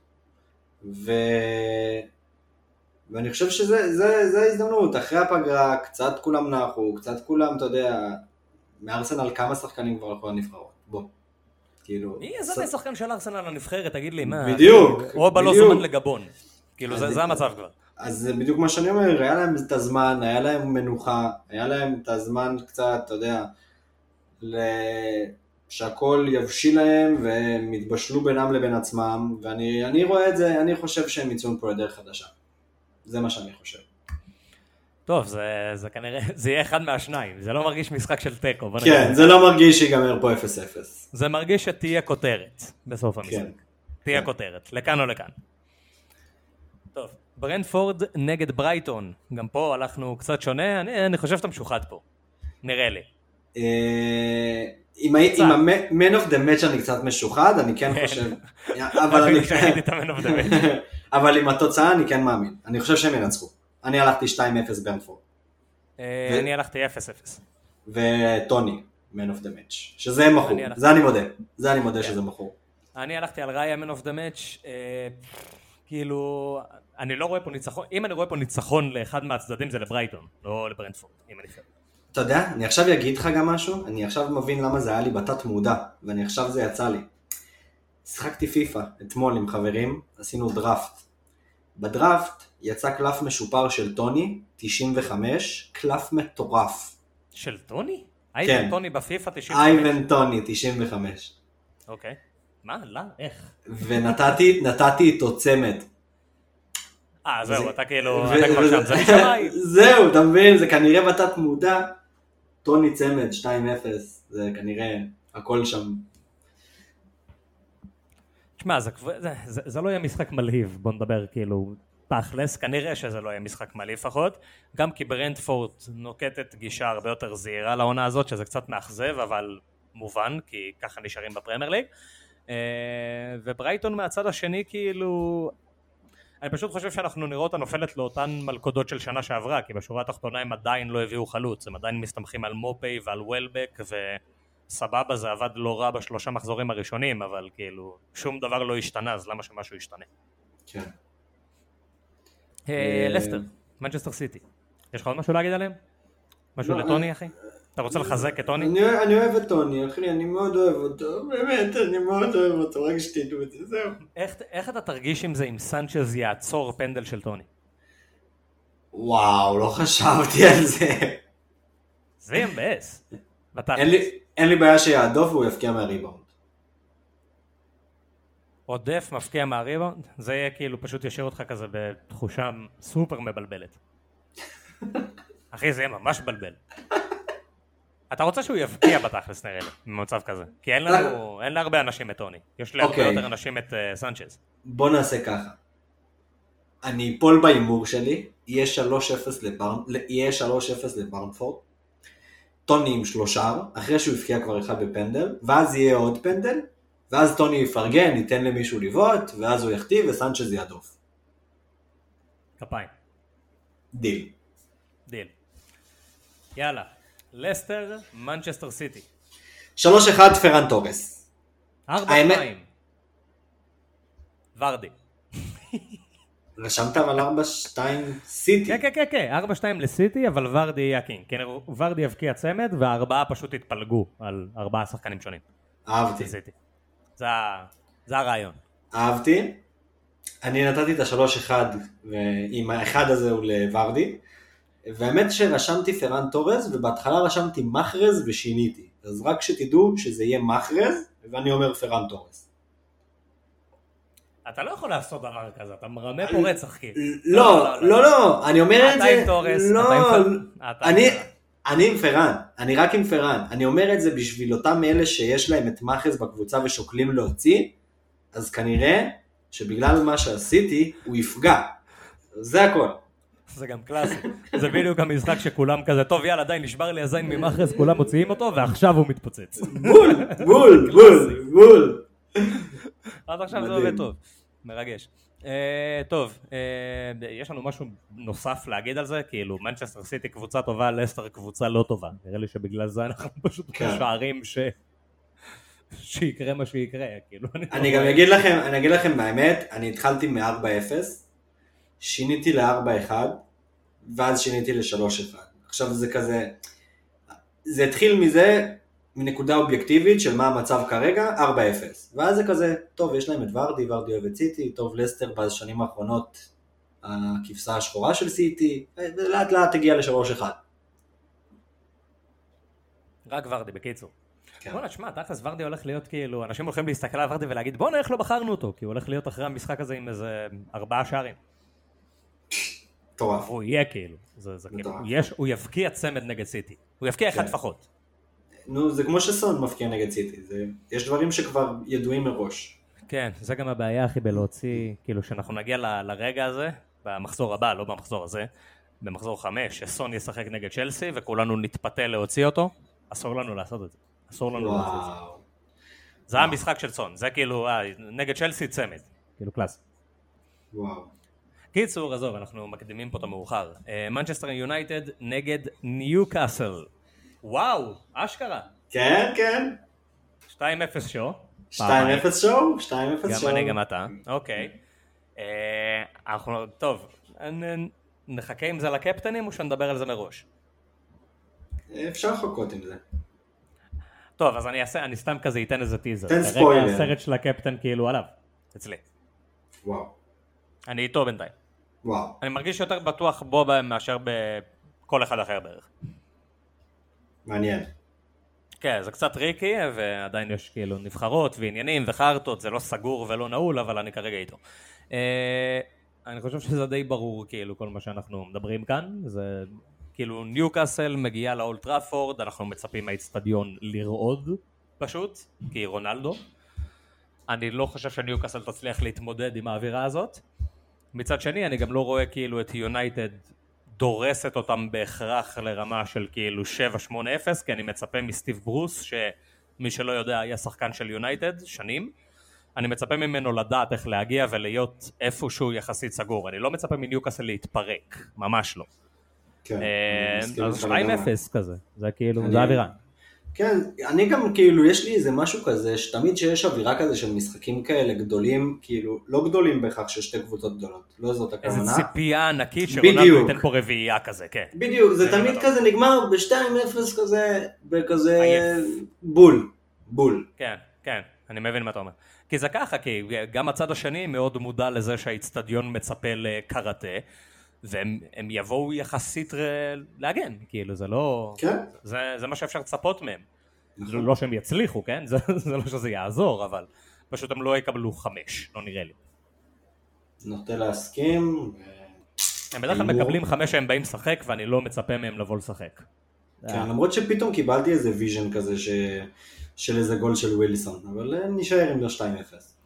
ו... ואני חושב שזה ההזדמנות, אחרי הפגרה קצת כולם נחו, קצת כולם, אתה יודע, מארסנל כמה שחקנים כבר הלכו לנבחרות, בוא. כאילו... מי איזה שחקן של ארסנל לנבחרת, תגיד לי, מה? בדיוק. רובה לא זומן לגבון. כאילו, זה המצב כבר. אז זה בדיוק מה שאני אומר, היה להם את הזמן, היה להם מנוחה, היה להם את הזמן קצת, אתה יודע, שהכל יבשיל להם והם יתבשלו בינם לבין עצמם, ואני רואה את זה, אני חושב שהם יצאו פה לדרך חדשה. זה מה שאני חושב. טוב, זה, זה כנראה, זה יהיה אחד מהשניים, זה לא מרגיש משחק של תיקו. כן, נגיד. זה לא מרגיש שיגמר פה 0-0. זה מרגיש שתהיה כותרת בסוף המשחק. כן. תהיה כן. כותרת, לכאן או לכאן. טוב, ברנפורד נגד ברייטון, גם פה הלכנו קצת שונה, אני, אני חושב שאתה משוחד פה, נראה לי. אה, אם הייתי עם ה-man of the match אני קצת משוחד, אני כן, כן. חושב, אבל אני... אבל עם התוצאה אני כן מאמין, אני חושב שהם ינצחו. אני הלכתי 2-0 ברנפורד. אה, אני הלכתי 0-0. וטוני, man of the match, שזה מכור, זה אני מודה, זה אני מודה כן. שזה מכור. אני הלכתי על ראיה man of the match, אה, כאילו, אני לא רואה פה ניצחון, אם אני רואה פה ניצחון לאחד מהצדדים זה לברייטון, לא לברנפורד, אם אני חושב. אתה יודע, אני עכשיו אגיד לך גם משהו, אני עכשיו מבין למה זה היה לי בתת מודע, ואני עכשיו זה יצא לי. שיחקתי פיפא אתמול עם חברים, עשינו דראפט. בדראפט יצא קלף משופר של טוני, 95, קלף מטורף. של טוני? אייבן טוני בפיפא 95. אייבן טוני, 95. אוקיי. מה? לא? איך? ונתתי נתתי איתו צמד. אה, זהו, זה- אתה כאילו, ו- אתה כבר שם, זה משמיים. זהו, אתה מבין? זה כנראה בתת מודע. טוני צמד, 2-0, זה כנראה הכל שם. תשמע, זה, זה, זה, זה לא יהיה משחק מלהיב, בוא נדבר כאילו תכלס, כנראה שזה לא יהיה משחק מלהיב לפחות, גם כי ברנדפורט נוקטת גישה הרבה יותר זהירה לעונה הזאת, שזה קצת מאכזב, אבל מובן, כי ככה נשארים בפרמייר ליג. אה, וברייטון מהצד השני כאילו... אני פשוט חושב שאנחנו נראה אותה נופלת לאותן מלכודות של שנה שעברה, כי בשורה התחתונה הם עדיין לא הביאו חלוץ, הם עדיין מסתמכים על מופי ועל וולבק, וסבבה זה עבד לא רע בשלושה מחזורים הראשונים, אבל כאילו שום דבר לא השתנה, אז למה שמשהו ישתנה? כן. אה, אה, לסטר, מנצ'סטר סיטי, יש לך עוד משהו להגיד עליהם? משהו לא, לטוני אחי? אתה רוצה לחזק את טוני? אני, אני אוהב את טוני, אחי, אני מאוד אוהב אותו, באמת, אני מאוד אוהב אותו, רק שתדעו את זה, זהו. איך, איך אתה תרגיש עם זה אם סנצ'ז יעצור פנדל של טוני? וואו, לא חשבתי על זה. זה יהיה מבאס. בתכלס. אין אין לי בעיה שיעדוף והוא יפקיע מהריבאונד. עודף מפקיע מהריבאונד, זה יהיה כאילו פשוט ישאיר אותך כזה בתחושה סופר מבלבלת. אחי זה יהיה ממש מבלבל. אתה רוצה שהוא יבקיע בתכלס נראה לי, במצב כזה. כי אין לנו, אין להרבה אנשים את טוני. יש לי הרבה אוקיי. יותר אנשים את אה, סנצ'ז. בוא נעשה ככה. אני אפול בהימור שלי, יהיה 3-0 לברנ... יהיה 3-0 לברנפורד. טוני עם שלושה, אחרי שהוא הבקיע כבר אחד בפנדל, ואז יהיה עוד פנדל, ואז טוני יפרגן, ייתן למישהו לבעוט, ואז הוא יחטיא וסנצ'ז יהדוף. כפיים. דיל. דיל. יאללה. לסטר, מנצ'סטר סיטי. 3-1 פרן תורס. האמת- שתיים. ורדי. רשמת אבל 4-2 סיטי. כן כן כן כן, ארבע שתיים לסיטי, אבל ורדי יהיה ה king. כן, ורדי יבקיע צמד, והארבעה פשוט יתפלגו על ארבעה שחקנים שונים. אהבתי. זה זה הרעיון. אהבתי. אני נתתי את השלוש אחד, ועם האחד הזה הוא לוורדי. והאמת שרשמתי פרן תורז, ובהתחלה רשמתי מחרז ושיניתי. אז רק שתדעו שזה יהיה מחרז, ואני אומר פרן תורז. אתה לא יכול לעשות דבר כזה, אתה מרמה פה רצח כאילו. לא, לא, לא, אני אומר את זה, תורס, לא, אתה עם פ- אתה עם אני, פרן. אני עם פרן, אני רק עם פרן, אני אומר את זה בשביל אותם אלה שיש להם את מחרז בקבוצה ושוקלים להוציא, אז כנראה שבגלל מה שעשיתי, הוא יפגע. זה הכל. זה גם קלאסי. זה בדיוק המשחק שכולם כזה, טוב יאללה די נשבר לי הזין ממאחז, כולם מוציאים אותו ועכשיו הוא מתפוצץ. בול, בול, בול, בול. עד עכשיו זה. עובד טוב. מרגש. אה, טוב, אה, יש לנו משהו נוסף להגיד על זה? כאילו, מנצ'סטר סיטי קבוצה טובה, לסטר קבוצה לא טובה. נראה לי שבגלל זה אנחנו פשוט כן. משערים ש... שיקרה מה שיקרה, כאילו. אני גם אגיד לכם, אני אגיד לכם באמת, אני התחלתי מ-4-0, שיניתי ל-4-1, ואז שיניתי ל-3-1. עכשיו זה כזה, זה התחיל מזה, מנקודה אובייקטיבית של מה המצב כרגע, 4-0. ואז זה כזה, טוב, יש להם את ורדי, ורדי אוהב את סיטי, טוב, לסטר בשנים האחרונות, הכבשה השחורה של סיטי, ולאט לאט הגיע ל-3-1. רק ורדי, בקיצור. כן. בואנה, שמע, תכלס ורדי הולך להיות כאילו, אנשים הולכים להסתכל על ורדי ולהגיד, בואנה, איך לא בחרנו אותו? כי הוא הולך להיות אחרי המשחק הזה עם איזה ארבעה שערים. מטורף. והוא יהיה כאילו. זה, זה כאילו. הוא יש- הוא יבקיע צמד נגד סיטי. הוא יבקיע אחד כן. לפחות. נו, זה כמו שסון מפקיע נגד סיטי, זה, יש דברים שכבר ידועים מראש. כן, זה גם הבעיה הכי בלהוציא, כאילו שאנחנו נגיע ל- לרגע הזה, במחזור הבא, לא במחזור הזה, במחזור חמש, שסון ישחק נגד צ'לסי וכולנו נתפתה להוציא אותו, אסור לנו לעשות את זה. אסור לנו לעשות את זה. וואו. זה המשחק של סון, זה כאילו, אה, נגד צ'לסי צמד. כאילו class. וואו. קיצור, עזוב, אנחנו מקדימים פה את המאוחר. מנצ'סטר יונייטד נגד ניו קאסל. וואו, אשכרה. כן, כן. 2-0 שואו. 2-0 שואו? 2-0 גם שואו. אני, גם אתה. אוקיי. אה, אנחנו, טוב, נחכה עם זה לקפטנים או שנדבר על זה מראש? אפשר לחכות עם זה. טוב, אז אני אעשה, אני סתם כזה אתן איזה טיזר. תן כרגע ספוילר. הסרט של הקפטן כאילו עליו, אצלי. וואו. אני איתו בינתיים. וואו. אני מרגיש יותר בטוח בו מאשר בכל אחד אחר בערך. מעניין. כן, זה קצת טריקי, ועדיין יש כאילו נבחרות ועניינים וחרטות, זה לא סגור ולא נעול, אבל אני כרגע איתו. אה, אני חושב שזה די ברור, כאילו, כל מה שאנחנו מדברים כאן. זה כאילו ניוקאסל מגיעה לאולד טראפורד, אנחנו מצפים מהאיצטדיון לרעוד, פשוט, כי רונלדו. אני לא חושב שניוקאסל תצליח להתמודד עם האווירה הזאת. מצד שני, אני גם לא רואה כאילו את יונייטד דורסת אותם בהכרח לרמה של כאילו 7-8-0 כי אני מצפה מסטיב ברוס שמי שלא יודע היה שחקן של יונייטד שנים. אני מצפה ממנו לדעת איך להגיע ולהיות איפשהו יחסית סגור. אני לא מצפה מניוקאסל להתפרק ממש לא. כן, אה, אני מסכים אז לגמרי. 2-0 כזה זה כאילו אני- זה האווירה כן, אני גם כאילו, יש לי איזה משהו כזה, שתמיד שיש אווירה כזה של משחקים כאלה גדולים, כאילו, לא גדולים בהכרח של שתי קבוצות גדולות, לא זאת איזה הכוונה. ציפייה ענקית שרונלדו. ייתן פה רביעייה כזה כן בדיוק, זה זה תמיד בטח. כזה נגמר ב-2-0 כזה, בכזה עייף. בול, בול. כן, כן, אני מבין מה אתה אומר. כי זה ככה, כי גם הצד השני מאוד מודע לזה שהאיצטדיון מצפה לקראטה, והם הם יבואו יחסית להגן, כאילו זה לא... כן. זה, זה מה שאפשר לצפות מהם. נכון. לא שהם יצליחו, כן? זה, זה לא שזה יעזור, אבל פשוט הם לא יקבלו חמש, לא נראה לי. נוטה להסכים. הם בדרך כלל הימור. מקבלים חמש שהם באים לשחק, ואני לא מצפה מהם לבוא לשחק. כן, למרות שפתאום קיבלתי איזה vision כזה ש... של איזה גול של ווילסון, אבל אה, נשאר עם 2-0.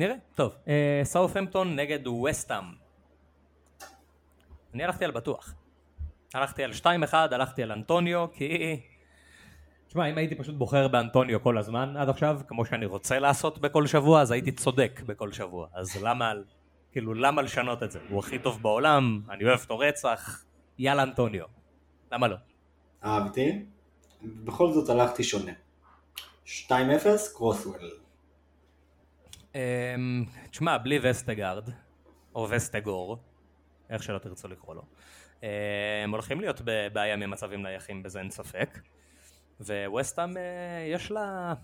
נראה, טוב. אה, סאות'המפטון נגד וסטאם. אני הלכתי על בטוח. הלכתי על 2-1, הלכתי על אנטוניו, כי... תשמע, אם הייתי פשוט בוחר באנטוניו כל הזמן עד עכשיו, כמו שאני רוצה לעשות בכל שבוע, אז הייתי צודק בכל שבוע. אז למה, כאילו, למה לשנות את זה? הוא הכי טוב בעולם, אני אוהב אותו רצח, יאללה אנטוניו. למה לא? אהבתי. בכל זאת הלכתי שונה. 2-0, קרוסוול. אמ, תשמע, בלי וסטגרד, או וסטגור, איך שלא תרצו לקרוא לו, הם הולכים להיות בבעיה ממצבים נייחים, בזה אין ספק. וווסטהאם אה, יש לה...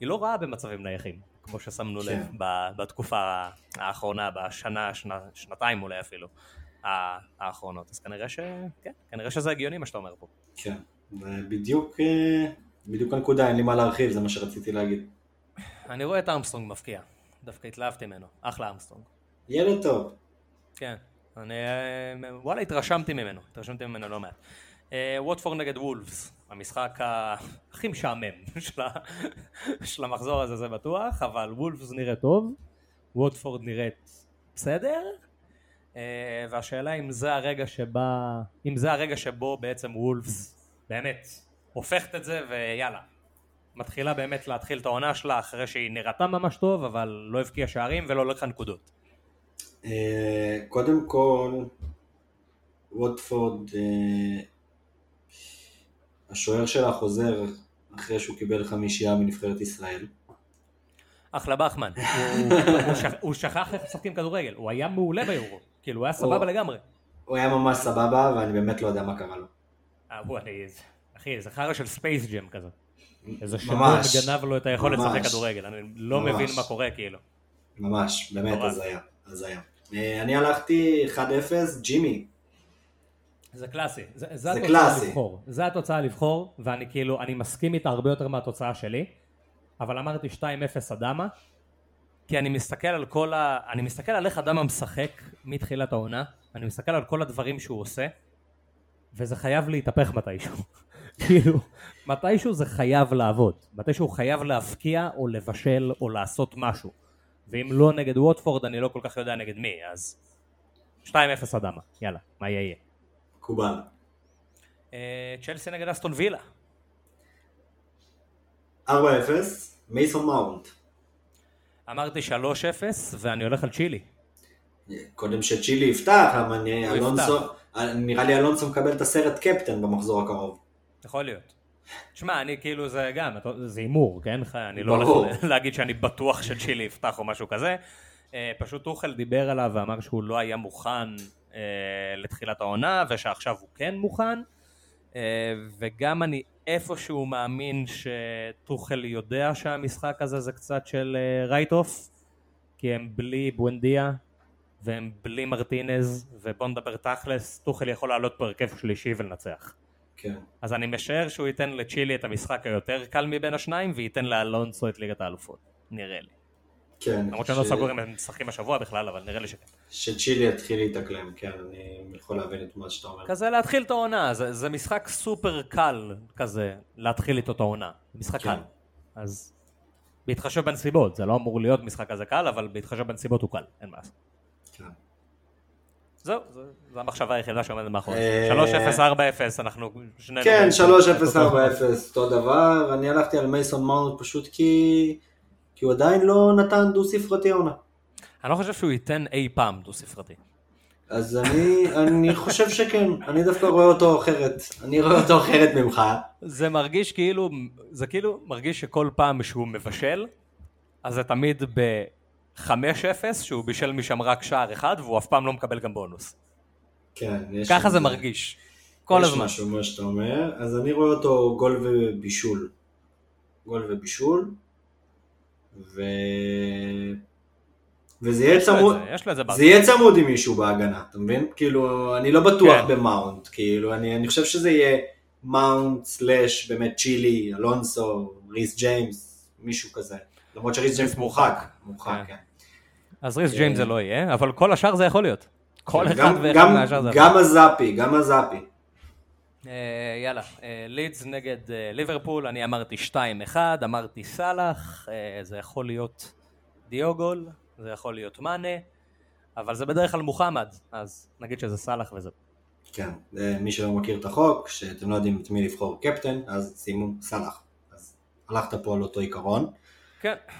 היא לא רעה במצבים נייחים, כמו ששמנו כן. לב ב- בתקופה האחרונה, בשנה, שנה, שנתיים אולי אפילו, האחרונות. אז כנראה ש... כן, כנראה שזה הגיוני מה שאתה אומר פה. כן. ובדיוק אה, בדיוק הנקודה, אין לי מה להרחיב, זה מה שרציתי להגיד. אני רואה את ארמסטרונג מבקיע, דווקא התלהבתי ממנו, אחלה ארמסטרונג. ילד טוב. כן, אני אה, וואלה התרשמתי ממנו, התרשמתי ממנו לא מעט. אה, ווטפורד נגד וולפס, המשחק הכי משעמם של המחזור הזה זה בטוח, אבל וולפס נראה טוב, ווטפורד נראית בסדר, אה, והשאלה אם זה הרגע שבה, אם זה הרגע שבו בעצם וולפס באמת הופכת את זה ויאללה. מתחילה באמת להתחיל את העונה שלה אחרי שהיא נראתה ממש טוב אבל לא הבקיעה שערים ולא לקחה נקודות. אה, קודם כל, ווטפורד, אה, השוער שלה חוזר אחרי שהוא קיבל חמישייה מנבחרת ישראל. אחלה בחמן, הוא, הוא, שכ, הוא שכח איך משחקים כדורגל, הוא היה מעולה ביורו, כאילו הוא היה סבבה לגמרי. הוא היה ממש סבבה, ואני באמת לא יודע מה קרה לו. אה, אחי, זה חרא של ספייס ג'ם כזה. איזה ממש. גנב לו את היכולת. לשחק כדורגל, אני לא ממש. מבין מה קורה כאילו. ממש, באמת. הזיה, הזיה. אה, אני הלכתי 1-0, ג'ימי. זה קלאסי, זה, זה, זה קלאסי. לבחור, זה התוצאה לבחור, ואני כאילו, אני מסכים איתה הרבה יותר מהתוצאה שלי, אבל אמרתי 2-0 אדמה, כי אני מסתכל על כל ה... אני מסתכל על איך אדמה משחק מתחילת העונה, אני מסתכל על כל הדברים שהוא עושה, וזה חייב להתהפך מתישהו. כאילו, מתישהו זה חייב לעבוד, מתישהו הוא חייב להבקיע או לבשל או לעשות משהו. ואם לא נגד ווטפורד אני לא כל כך יודע נגד מי, אז 2-0 אדמה, יאללה, מה יהיה יהיה. מקובל. אה, צ'לסי נגד אסטון וילה. 4-0, מייסון מאונט. אמרתי 3-0 ואני הולך על צ'ילי. קודם שצ'ילי יפתח, אבל אלונסו, נראה לי אלונסו מקבל את הסרט קפטן במחזור הקרוב. יכול להיות. שמע, אני כאילו זה גם, זה הימור, כן? אני לא. הולך להגיד שאני בטוח שצ'ילי יפתח או משהו כזה. אה, פשוט אוכל דיבר עליו ואמר שהוא לא היה מוכן אה, לתחילת העונה ושעכשיו הוא כן מוכן. אה, וגם אני איפשהו מאמין שטוחל יודע שהמשחק הזה זה קצת של רייט אוף, כי הם בלי בואנדיה והם בלי מרטינז, ובוא נדבר תכלס, טוחל יכול לעלות פה הרכב שלישי ולנצח. כן. אז אני משער שהוא ייתן לצ'ילי את המשחק היותר קל מבין השניים, וייתן לאלונסו את ליגת האלופות. נראה לי. כן. למרות שאני לא סגור אם הם משחקים השבוע בכלל, אבל נראה לי שכן. שצ'ילי יתחיל להתאקלם, כן, אני יכול להבין את מה שאתה אומר. כזה להתחיל את העונה, זה, זה משחק סופר קל כזה, להתחיל איתו את העונה. משחק כן. קל. אז בהתחשב בנסיבות, זה לא אמור להיות משחק כזה קל, אבל בהתחשב בנסיבות הוא קל, אין מה לעשות. זהו, זו, המחשבה היחידה שעומדת מאחורי אה, זה. 3-0, 4-0, אנחנו שנינו... כן, באותו- 3-0-4-0, אותו דבר. אני הלכתי על מייסון מאונט פשוט כי... כי הוא עדיין לא נתן דו ספרתי העונה. אני לא חושב שהוא ייתן אי פעם דו ספרתי. אז אני, אני חושב שכן, אני דווקא רואה אותו אחרת. אני רואה אותו אחרת ממך. זה מרגיש כאילו, זה כאילו מרגיש שכל פעם שהוא מבשל, אז זה תמיד ב-5-0, שהוא בישל משם רק שער אחד, והוא אף פעם לא מקבל גם בונוס. כן, יש... ככה שם- זה מרגיש. כל יש הזמן. משהו מה שאתה אומר, אז אני רואה אותו גול ובישול. גול ובישול. ו... וזה יהיה יש צמוד, זה, יש. יהיה צמוד עם מישהו בהגנה, אתה מבין? כאילו, אני לא בטוח כן. במאונט, כאילו, אני, אני חושב שזה יהיה מאונט slash באמת צ'ילי, אלונסו, ריס ג'יימס, מישהו כזה. למרות שריס ג'יימס מורחק, מורחק, כן. אז ריס ג'יימס זה לא יהיה, אבל כל השאר זה יכול להיות. כל אחד גם- ואחד מהשאר זה יכול גם הזאפי, גם הזאפי. אה, יאללה, אה, לידס נגד אה, ליברפול, אני אמרתי 2-1, אמרתי סאלח, אה, זה יכול להיות דיוגול, זה יכול להיות מאנה, אבל זה בדרך כלל מוחמד, אז נגיד שזה סאלח וזהו. כן, מי שלא מכיר את החוק, שאתם לא יודעים את מי לבחור קפטן, אז שימו סלאח. אז הלכת פה על אותו עיקרון. כן, אה,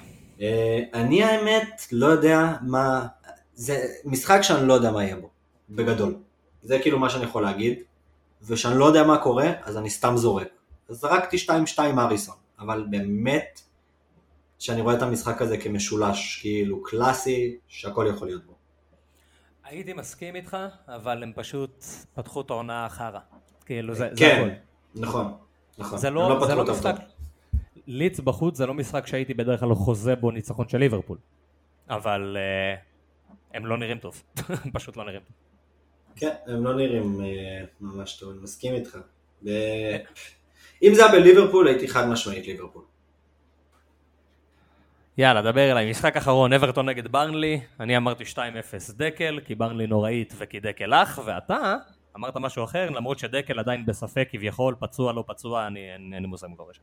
אני האמת לא יודע מה, זה משחק שאני לא יודע מה יהיה בו, בגדול. זה כאילו מה שאני יכול להגיד, ושאני לא יודע מה קורה, אז אני סתם זורק. אז זרקתי 2-2 אריסון, אבל באמת שאני רואה את המשחק הזה כמשולש, כאילו קלאסי, שהכל יכול להיות בו. הייתי מסכים איתך, אבל הם פשוט פתחו את העונה חרא. כאילו, זה, זה כן, הכל. נכון, נכון. זה הם לא, זה לא משחק... לידס בחוץ זה לא משחק שהייתי בדרך כלל חוזה בו ניצחון של ליברפול. אבל אה, הם לא נראים טוב. הם פשוט לא נראים טוב. כן, הם לא נראים אה, ממש טוב, אני מסכים איתך. ו... אם זה היה בליברפול, הייתי חד משמעית ליברפול. יאללה, דבר אליי. משחק אחרון, אברטון נגד ברנלי. אני אמרתי 2-0 דקל, כי ברנלי נוראית וכי דקל אח, ואתה אמרת משהו אחר, למרות שדקל עדיין בספק כביכול, פצוע לא פצוע, אני אין אין לי מושג מה קורה שם.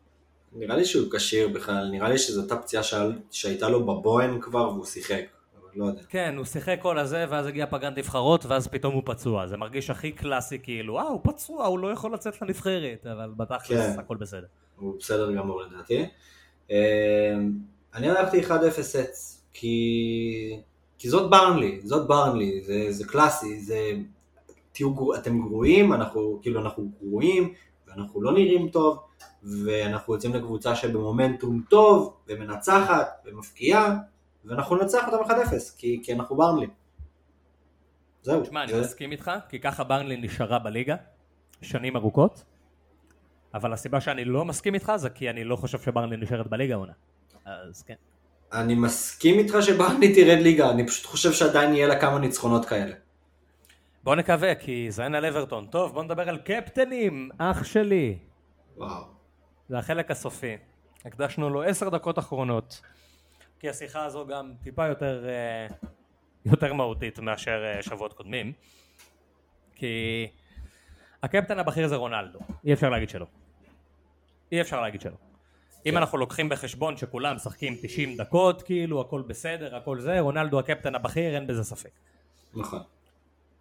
נראה לי שהוא כשיר בכלל, נראה לי שזו אותה פציעה שהייתה לו בבוהן כבר והוא שיחק, אבל לא יודע. כן, הוא שיחק כל הזה, ואז הגיע פגן נבחרות, ואז פתאום הוא פצוע. זה מרגיש הכי קלאסי, כאילו, אה, הוא פצוע, הוא לא יכול לצאת לנבחרת, אבל בתכלס כן. הכל בסדר. הוא בסדר גמור לדעתי. אה, אני הלכתי 1-0 סטס, כי... כי זאת ברנלי, זאת ברנלי, זה, זה קלאסי, זה... תהיו. אתם גרועים, אנחנו, כאילו אנחנו גרועים, ואנחנו לא נראים טוב, ואנחנו יוצאים לקבוצה שבמומנטום טוב, ומנצחת, ומפקיעה, ואנחנו ננצח אותם 1-0, כי, כי אנחנו ברנלי. זהו. תשמע, אני זה- מסכים איתך, כי ככה ברנלי נשארה בליגה, שנים ארוכות, אבל הסיבה שאני לא מסכים איתך זה כי אני לא חושב שברנלי נשארת בליגה עונה. אז כן. אני מסכים איתך שברנלי תרד ליגה, אני פשוט חושב שעדיין יהיה לה כמה ניצחונות כאלה. בוא נקווה, כי זה אין על אברטון. טוב, בוא נדבר על קפטנים, אח שלי. וואו. זה החלק הסופי. הקדשנו לו עשר דקות אחרונות, כי השיחה הזו גם טיפה יותר, אה, יותר מהותית מאשר אה, שבועות קודמים. כי הקפטן הבכיר זה רונלדו, אי אפשר להגיד שלא. אי אפשר להגיד שלא. אם כן. אנחנו לוקחים בחשבון שכולם משחקים 90 דקות, כאילו הכל בסדר, הכל זה, רונלדו הקפטן הבכיר, אין בזה ספק. נכון.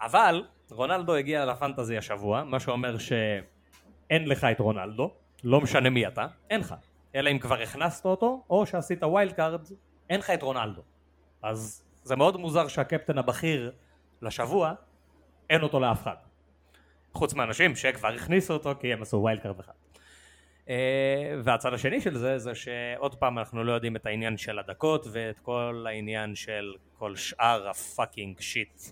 אבל רונלדו הגיע לפנטזי השבוע, מה שאומר שאין לך את רונלדו, לא משנה מי אתה, אין לך. אלא אם כבר הכנסת אותו, או שעשית wild card, אין לך את רונלדו. אז זה מאוד מוזר שהקפטן הבכיר לשבוע, אין אותו לאף אחד. חוץ מאנשים שכבר הכניסו אותו כי הם עשו wild card אחד. אה, והצד השני של זה, זה שעוד פעם אנחנו לא יודעים את העניין של הדקות ואת כל העניין של כל שאר ה fucking shit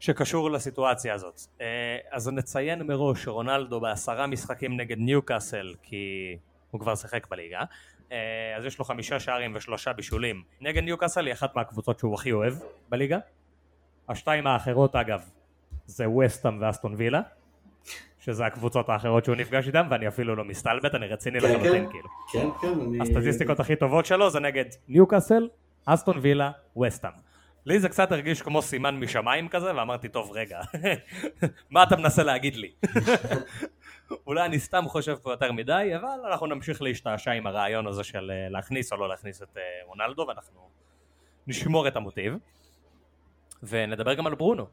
שקשור לסיטואציה הזאת. אה, אז נציין מראש שרונלדו בעשרה משחקים נגד ניוקאסל, כי הוא כבר שיחק בליגה, אה, אז יש לו חמישה שערים ושלושה בישולים. נגד ניוקאסל היא אחת מהקבוצות שהוא הכי אוהב בליגה. השתיים האחרות אגב זה וסטאם ואסטון וילה. שזה הקבוצות האחרות שהוא נפגש איתן, ואני אפילו לא מסתלבט, אני רציני כן, לחלוטין, כן. כאילו. כן, כן, אני... הסטטיסטיקות הכי טובות שלו זה נגד ניוקאסל, אסטון וילה, וסטאם. לי זה קצת הרגיש כמו סימן משמיים כזה, ואמרתי, טוב, רגע, מה אתה מנסה להגיד לי? אולי אני סתם חושב פה יותר מדי, אבל אנחנו נמשיך להשתעשע עם הרעיון הזה של אה, להכניס או לא להכניס את אה, רונלדו, ואנחנו נשמור את המוטיב. ונדבר גם על ברונו.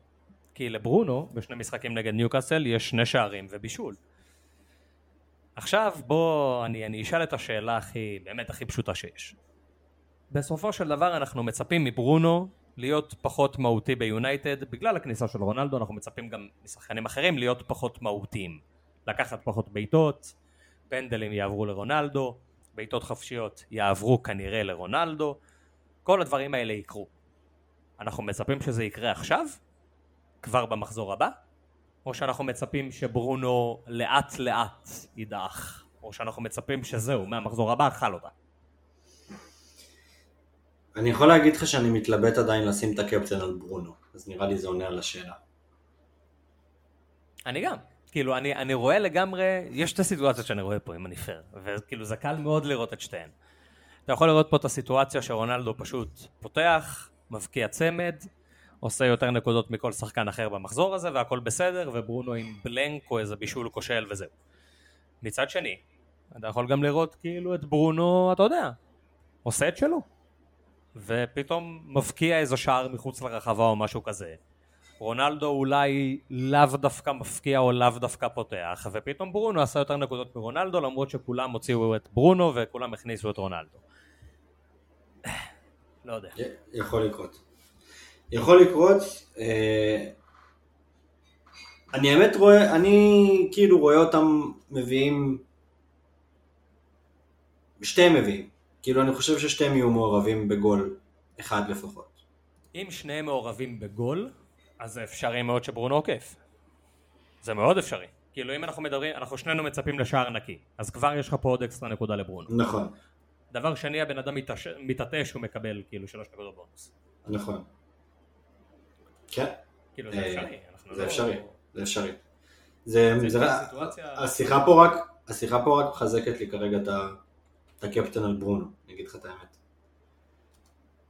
כי לברונו, בשני משחקים נגד ניוקאסל, יש שני שערים ובישול. עכשיו בוא, אני, אני אשאל את השאלה הכי, באמת הכי פשוטה שיש. בסופו של דבר אנחנו מצפים מברונו להיות פחות מהותי ביונייטד, בגלל הכניסה של רונלדו אנחנו מצפים גם משחקנים אחרים להיות פחות מהותיים. לקחת פחות בעיטות, פנדלים יעברו לרונלדו, בעיטות חפשיות יעברו כנראה לרונלדו, כל הדברים האלה יקרו. אנחנו מצפים שזה יקרה עכשיו? כבר במחזור הבא? או שאנחנו מצפים שברונו לאט לאט ידעך? או שאנחנו מצפים שזהו, מהמחזור הבא אכל אותה? אני יכול להגיד לך שאני מתלבט עדיין לשים את הקפטן על ברונו, אז נראה לי זה עונה על השאלה. אני גם. כאילו, אני, אני רואה לגמרי, יש שתי סיטואציות שאני רואה פה, אם אני פייר, וכאילו זה קל מאוד לראות את שתיהן. אתה יכול לראות פה את הסיטואציה שרונלדו פשוט פותח, מבקיע צמד, עושה יותר נקודות מכל שחקן אחר במחזור הזה, והכל בסדר, וברונו עם בלנק או איזה בישול כושל וזהו. מצד שני, אתה יכול גם לראות כאילו את ברונו, אתה יודע, עושה את שלו. ופתאום מבקיע איזה שער מחוץ לרחבה או משהו כזה. רונלדו אולי לאו דווקא מפקיע או לאו דווקא פותח, ופתאום ברונו עשה יותר נקודות מרונלדו, למרות שכולם הוציאו את ברונו וכולם הכניסו את רונלדו. לא יודע. יכול לקרות. יכול לקרות. אה, אני האמת רואה, אני כאילו רואה אותם מביאים, שתיהם מביאים. כאילו אני חושב ששתיהם יהיו מעורבים בגול אחד לפחות. אם שניהם מעורבים בגול, אז זה אפשרי מאוד שברונו עוקף. זה מאוד אפשרי. כאילו אם אנחנו מדברים, אנחנו שנינו מצפים לשער נקי, אז כבר יש לך פה עוד אקסטרה נקודה לברונו. נכון, דבר שני, הבן אדם מתעש- מתעטש, הוא מקבל כאילו שלוש נקודות בונוס. נכון. כן, כאילו זה אה, אפשרי. זה לא- אפשרי, זה אפשרי. זה, זה זה, סיטואציה... השיחה פה רק, השיחה פה רק מחזקת לי כרגע את ה- את הקפטן על ברונו, אני אגיד לך את האמת.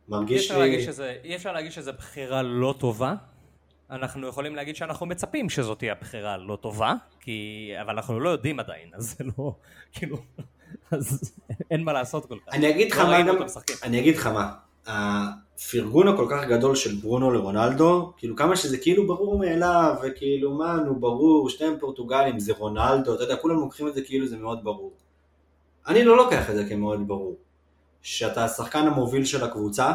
מרגיש לי, שזה, אי אפשר להגיד שזו בחירה לא טובה, אנחנו יכולים להגיד שאנחנו מצפים שזאת תהיה הבחירה לא טובה, כי... אבל אנחנו לא יודעים עדיין, אז זה לא, כאילו, אז אין מה לעשות כל כך. אני אגיד לך לא מה גם. אני אגיד לך מה, הפרגון הכל כך גדול של ברונו לרונלדו, כאילו כמה שזה כאילו ברור מאליו, וכאילו מה, נו ברור, שניהם פורטוגלים, זה רונלדו, אתה יודע, כולם לוקחים את זה כאילו זה מאוד ברור. אני לא לוקח את זה כמאוד ברור. שאתה השחקן המוביל של הקבוצה,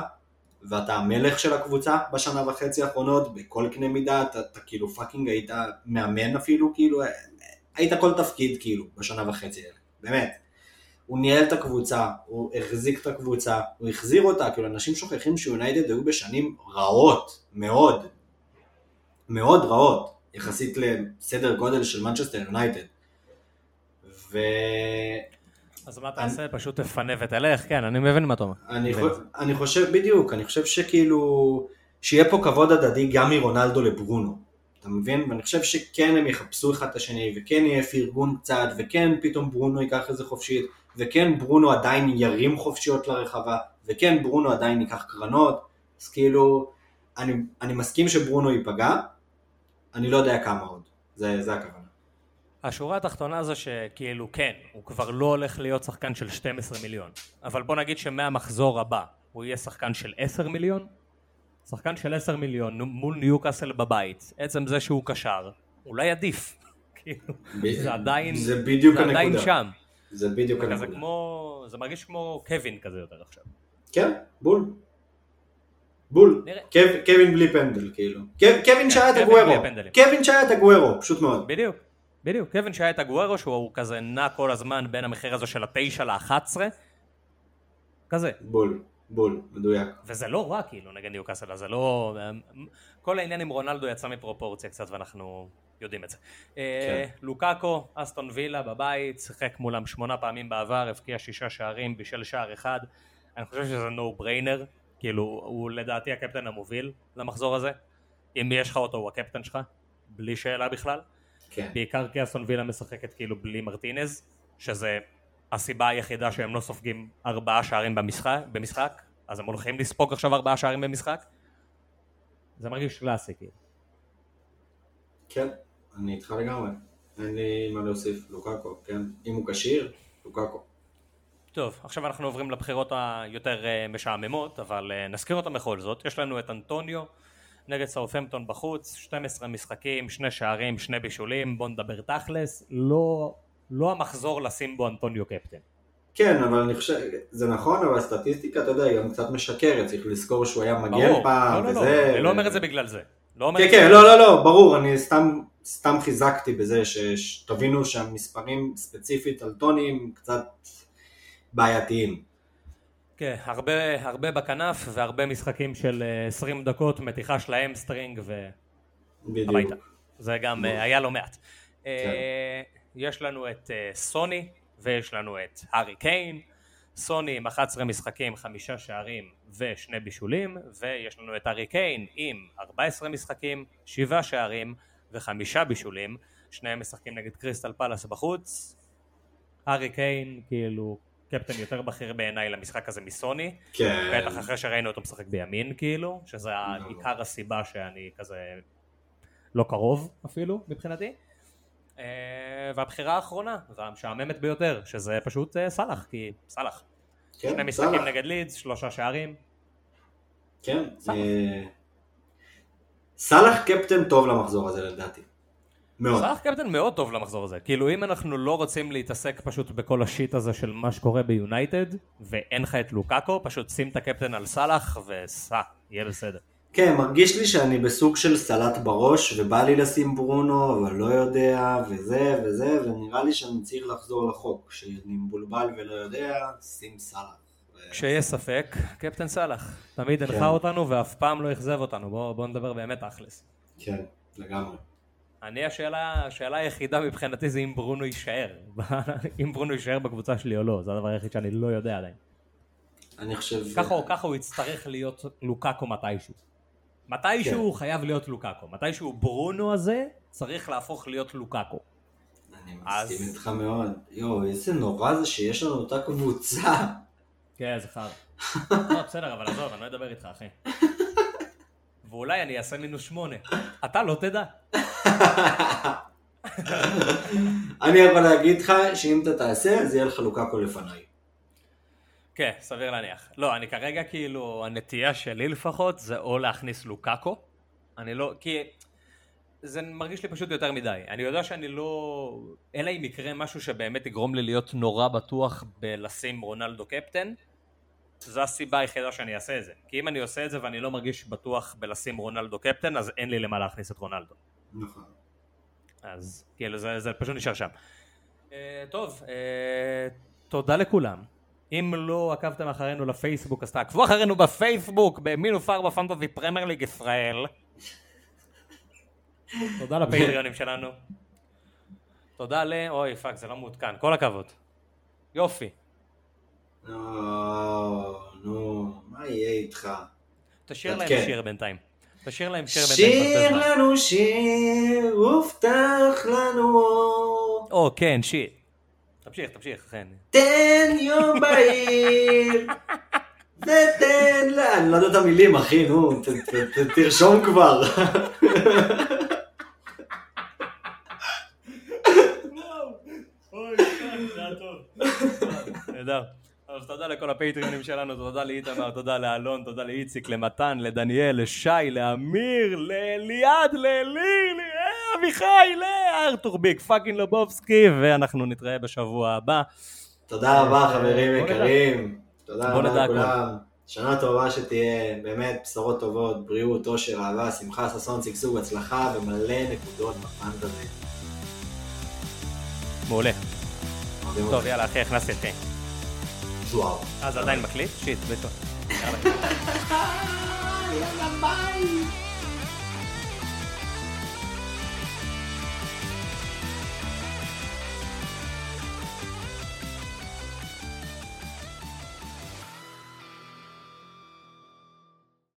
ואתה המלך של הקבוצה בשנה וחצי האחרונות, בכל קנה מידה, אתה, אתה כאילו fucking היית מאמן אפילו, כאילו, היית כל תפקיד כאילו בשנה וחצי האלה, באמת. הוא ניהל את הקבוצה, הוא החזיק את הקבוצה, הוא החזיר אותה, כאילו אנשים שוכחים שיונייטד היו בשנים רעות, מאוד, מאוד רעות, יחסית לסדר גודל של מנצ'סטר יונייטד. ו... אז מה תעשה? פשוט תפנה ותלך? כן, אני מבין מה אתה אומר. אני, מבין. חושב, אני חושב, בדיוק, אני חושב שכאילו, שיהיה פה כבוד הדדי גם מרונלדו לברונו, אתה מבין? ואני חושב שכן הם יחפשו אחד את השני, וכן יהיה פרגון קצת, וכן פתאום ברונו ייקח איזה חופשית, וכן ברונו עדיין ירים חופשיות לרחבה, וכן ברונו עדיין ייקח קרנות, אז כאילו, אני, אני מסכים שברונו ייפגע, אני לא יודע כמה עוד, זה, זה הכוונה. השורה התחתונה זה שכאילו כן, הוא כבר לא הולך להיות שחקן של 12 מיליון, אבל בוא נגיד שמהמחזור הבא הוא יהיה שחקן של 10 מיליון? שחקן של 10 מיליון מול ניוקאסל בבית, עצם זה שהוא קשר, אולי עדיף. כאילו, זה עדיין, זה בדיוק זה עדיין הנקודה. שם. זה בדיוק זה הנקודה. כמו, זה מרגיש כמו קווין כזה יותר עכשיו. כן, בול. בול. קווין בלי פנדל, כאילו. קו- קווין שהיה את הגוורו. קווין שהיה את הגוורו, פשוט מאוד. בדיוק, בדיוק. קווין שהיה את הגוארו שהוא כזה נע כל הזמן בין המחיר הזה של התשע ל-11, כזה. בול, בול, מדויק. וזה לא רע כאילו נגד ניוקאסל, זה לא... כל העניין עם רונלדו יצא מפרופורציה קצת ואנחנו יודעים את זה. אה, לוקאקו, אסטון וילה בבית, שיחק מולם שמונה פעמים בעבר, הבקיע שישה שערים, בישל שער אחד. אני חושב שזה נו בריינר, כאילו הוא לדעתי הקפטן המוביל למחזור הזה. אם יש לך אותו הוא הקפטן שלך, בלי שאלה בכלל. כן. בעיקר כי אסון וילה משחקת כאילו בלי מרטינז, שזה הסיבה היחידה שהם לא סופגים ארבעה שערים במשחק, במשחק, אז הם הולכים לספוג עכשיו ארבעה שערים במשחק. זה מרגיש קלאסי כאילו. כן, אני איתך לגמרי. אין לי מה להוסיף, לוקאקו, כן? אם הוא כשיר, לוקאקו. טוב, עכשיו אנחנו עוברים לבחירות היותר אה, משעממות, אבל אה, נזכיר אותן בכל זאת. יש לנו את אנטוניו נגד סאות'מפטון בחוץ, 12 משחקים, שני שערים, שני בישולים, בוא נדבר תכלס, לא, לא המחזור לשים בו אנטוניו קפטן. כן, אבל אני חושב, זה נכון, אבל הסטטיסטיקה, אתה יודע, היא גם קצת משקרת, צריך לזכור שהוא היה מגן ברור, פעם, לא, לא, וזה... לא, אני לא אומר את זה בגלל זה. לא אומר כן, כן, לא, לא, לא, ברור, אני סתם, סתם חיזקתי בזה שתבינו שהמספרים ספציפית על טוני הם קצת בעייתיים. כן, הרבה, הרבה בכנף והרבה משחקים של אה, 20 דקות, מתיחה של hamstring. והביתה. זה גם אה, היה לא מעט. כן. אה, יש לנו את אה, סוני ויש לנו את הארי קיין. סוני עם 11 משחקים, חמישה שערים ושני בישולים, ויש לנו את הארי קיין עם 14 משחקים, שבעה שערים וחמישה בישולים, שניהם משחקים נגד קריסטל פלאס בחוץ. הארי קיין, כאילו, קפטן יותר בכיר בעיניי למשחק הזה מסוני, כן. בטח אחרי שראינו אותו משחק בימין כאילו, שזה עיקר הסיבה שאני כזה לא קרוב אפילו מבחינתי. אה, והבחירה האחרונה, והמשעממת ביותר, שזה פשוט אה, סאלח, כי סאלח. כן, שני משחקים. נגד לידס, שלושה שערים. כן. סאלח. אה, סאלח קפטן טוב למחזור הזה לדעתי. מאוד. סאלח קפטן מאוד טוב למחזור הזה. כאילו אם אנחנו לא רוצים להתעסק פשוט בכל השיט הזה של מה שקורה ביונייטד, ואין לך את לוקאקו, פשוט שים את הקפטן על סאלח וסע, יהיה בסדר. כן, מרגיש לי שאני בסוג של סלט בראש, ובא לי לשים ברונו, אבל לא יודע, וזה וזה, ונראה לי שאני צריך לחזור לחוק. כשאני מבולבל ולא יודע, שים. ו- כשיש ספק, קפטן סאלח. תמיד כן. הנחה אותנו ואף פעם לא אכזב אותנו. בואו בוא נדבר באמת תכלס. כן, לגמרי. אני השאלה, השאלה היחידה מבחינתי זה אם ברונו יישאר. אם ברונו יישאר בקבוצה שלי או לא, זה הדבר היחיד שאני לא יודע עדיין. אני חושב... ככה או ככה הוא יצטרך להיות לוקאקו מתישהו. מתישהו כן. הוא חייב להיות לוקאקו. מתישהו ברונו הזה צריך להפוך להיות לוקאקו. אני אז- מסכים איתך מאוד. יואו, איזה נורא זה שיש לנו אותה קבוצה. כן, זה חרא. לא, בסדר, אבל עזוב, אני לא אדבר איתך, אחי. ואולי אני אעשה מינוס שמונה. אתה לא תדע. אני יכול להגיד לך שאם אתה תעשה, אז יהיה לך לוקאקו לפניי. כן, סביר להניח. לא, אני כרגע כאילו, הנטייה שלי לפחות, זה או להכניס לוקאקו. אני לא, כי זה מרגיש לי פשוט יותר מדי. אני יודע שאני לא... אלא אם יקרה משהו שבאמת יגרום לי להיות נורא בטוח בלשים רונלדו קפטן, זו הסיבה היחידה שאני אעשה את זה. כי אם אני עושה את זה ואני לא מרגיש בטוח בלשים רונלדו קפטן, אז אין לי למה להכניס את רונלדו. נכון. אז כאילו זה, זה פשוט נשאר שם. Uh, טוב, uh, תודה לכולם. אם לא עקבתם אחרינו לפייסבוק, אז תעקבו אחרינו בפייסבוק במינוס ארבע פנטזי פרמייר ליג ישראל. תודה לפטריונים שלנו. תודה ל... אוי fuck זה לא מעודכן, כל הכבוד. יופי. נו, נו, מה יהיה איתך? תשאיר להם כן. שיר בינתיים. תשאיר להם שיר בינתיים. שיר. לנו שיר, הובטח לנו אור. או כן, שיר. תמשיך, תמשיך, כן. תן יום בהיר, ותן לה... אני לא יודע את המילים, אחי, נו, ת- ת- ת- תרשום כבר. נהדר. אז תודה לכל הפטריונים שלנו, תודה לאיתמר, תודה לאלון, תודה לאיציק, למתן, לדניאל, לשי, לאמיר, לאליעד, לאליר, לאביחי, לארתור ביק, פאקינג לובובסקי, ואנחנו נתראה בשבוע הבא. תודה רבה, חברים. יקרים. תודה רבה לכולם. שנה טובה שתהיה, באמת בשורות טובות, בריאות, אושר, אהבה, שמחה, ששון, שגשוג, הצלחה ומלא נקודות ב fantasy. מעולה. טוב. יאללה, אחי, הכנסתי אותי. וואו. אה, זה עדיין מקליט? שיט, בטח. יאללה. יאללה ביי.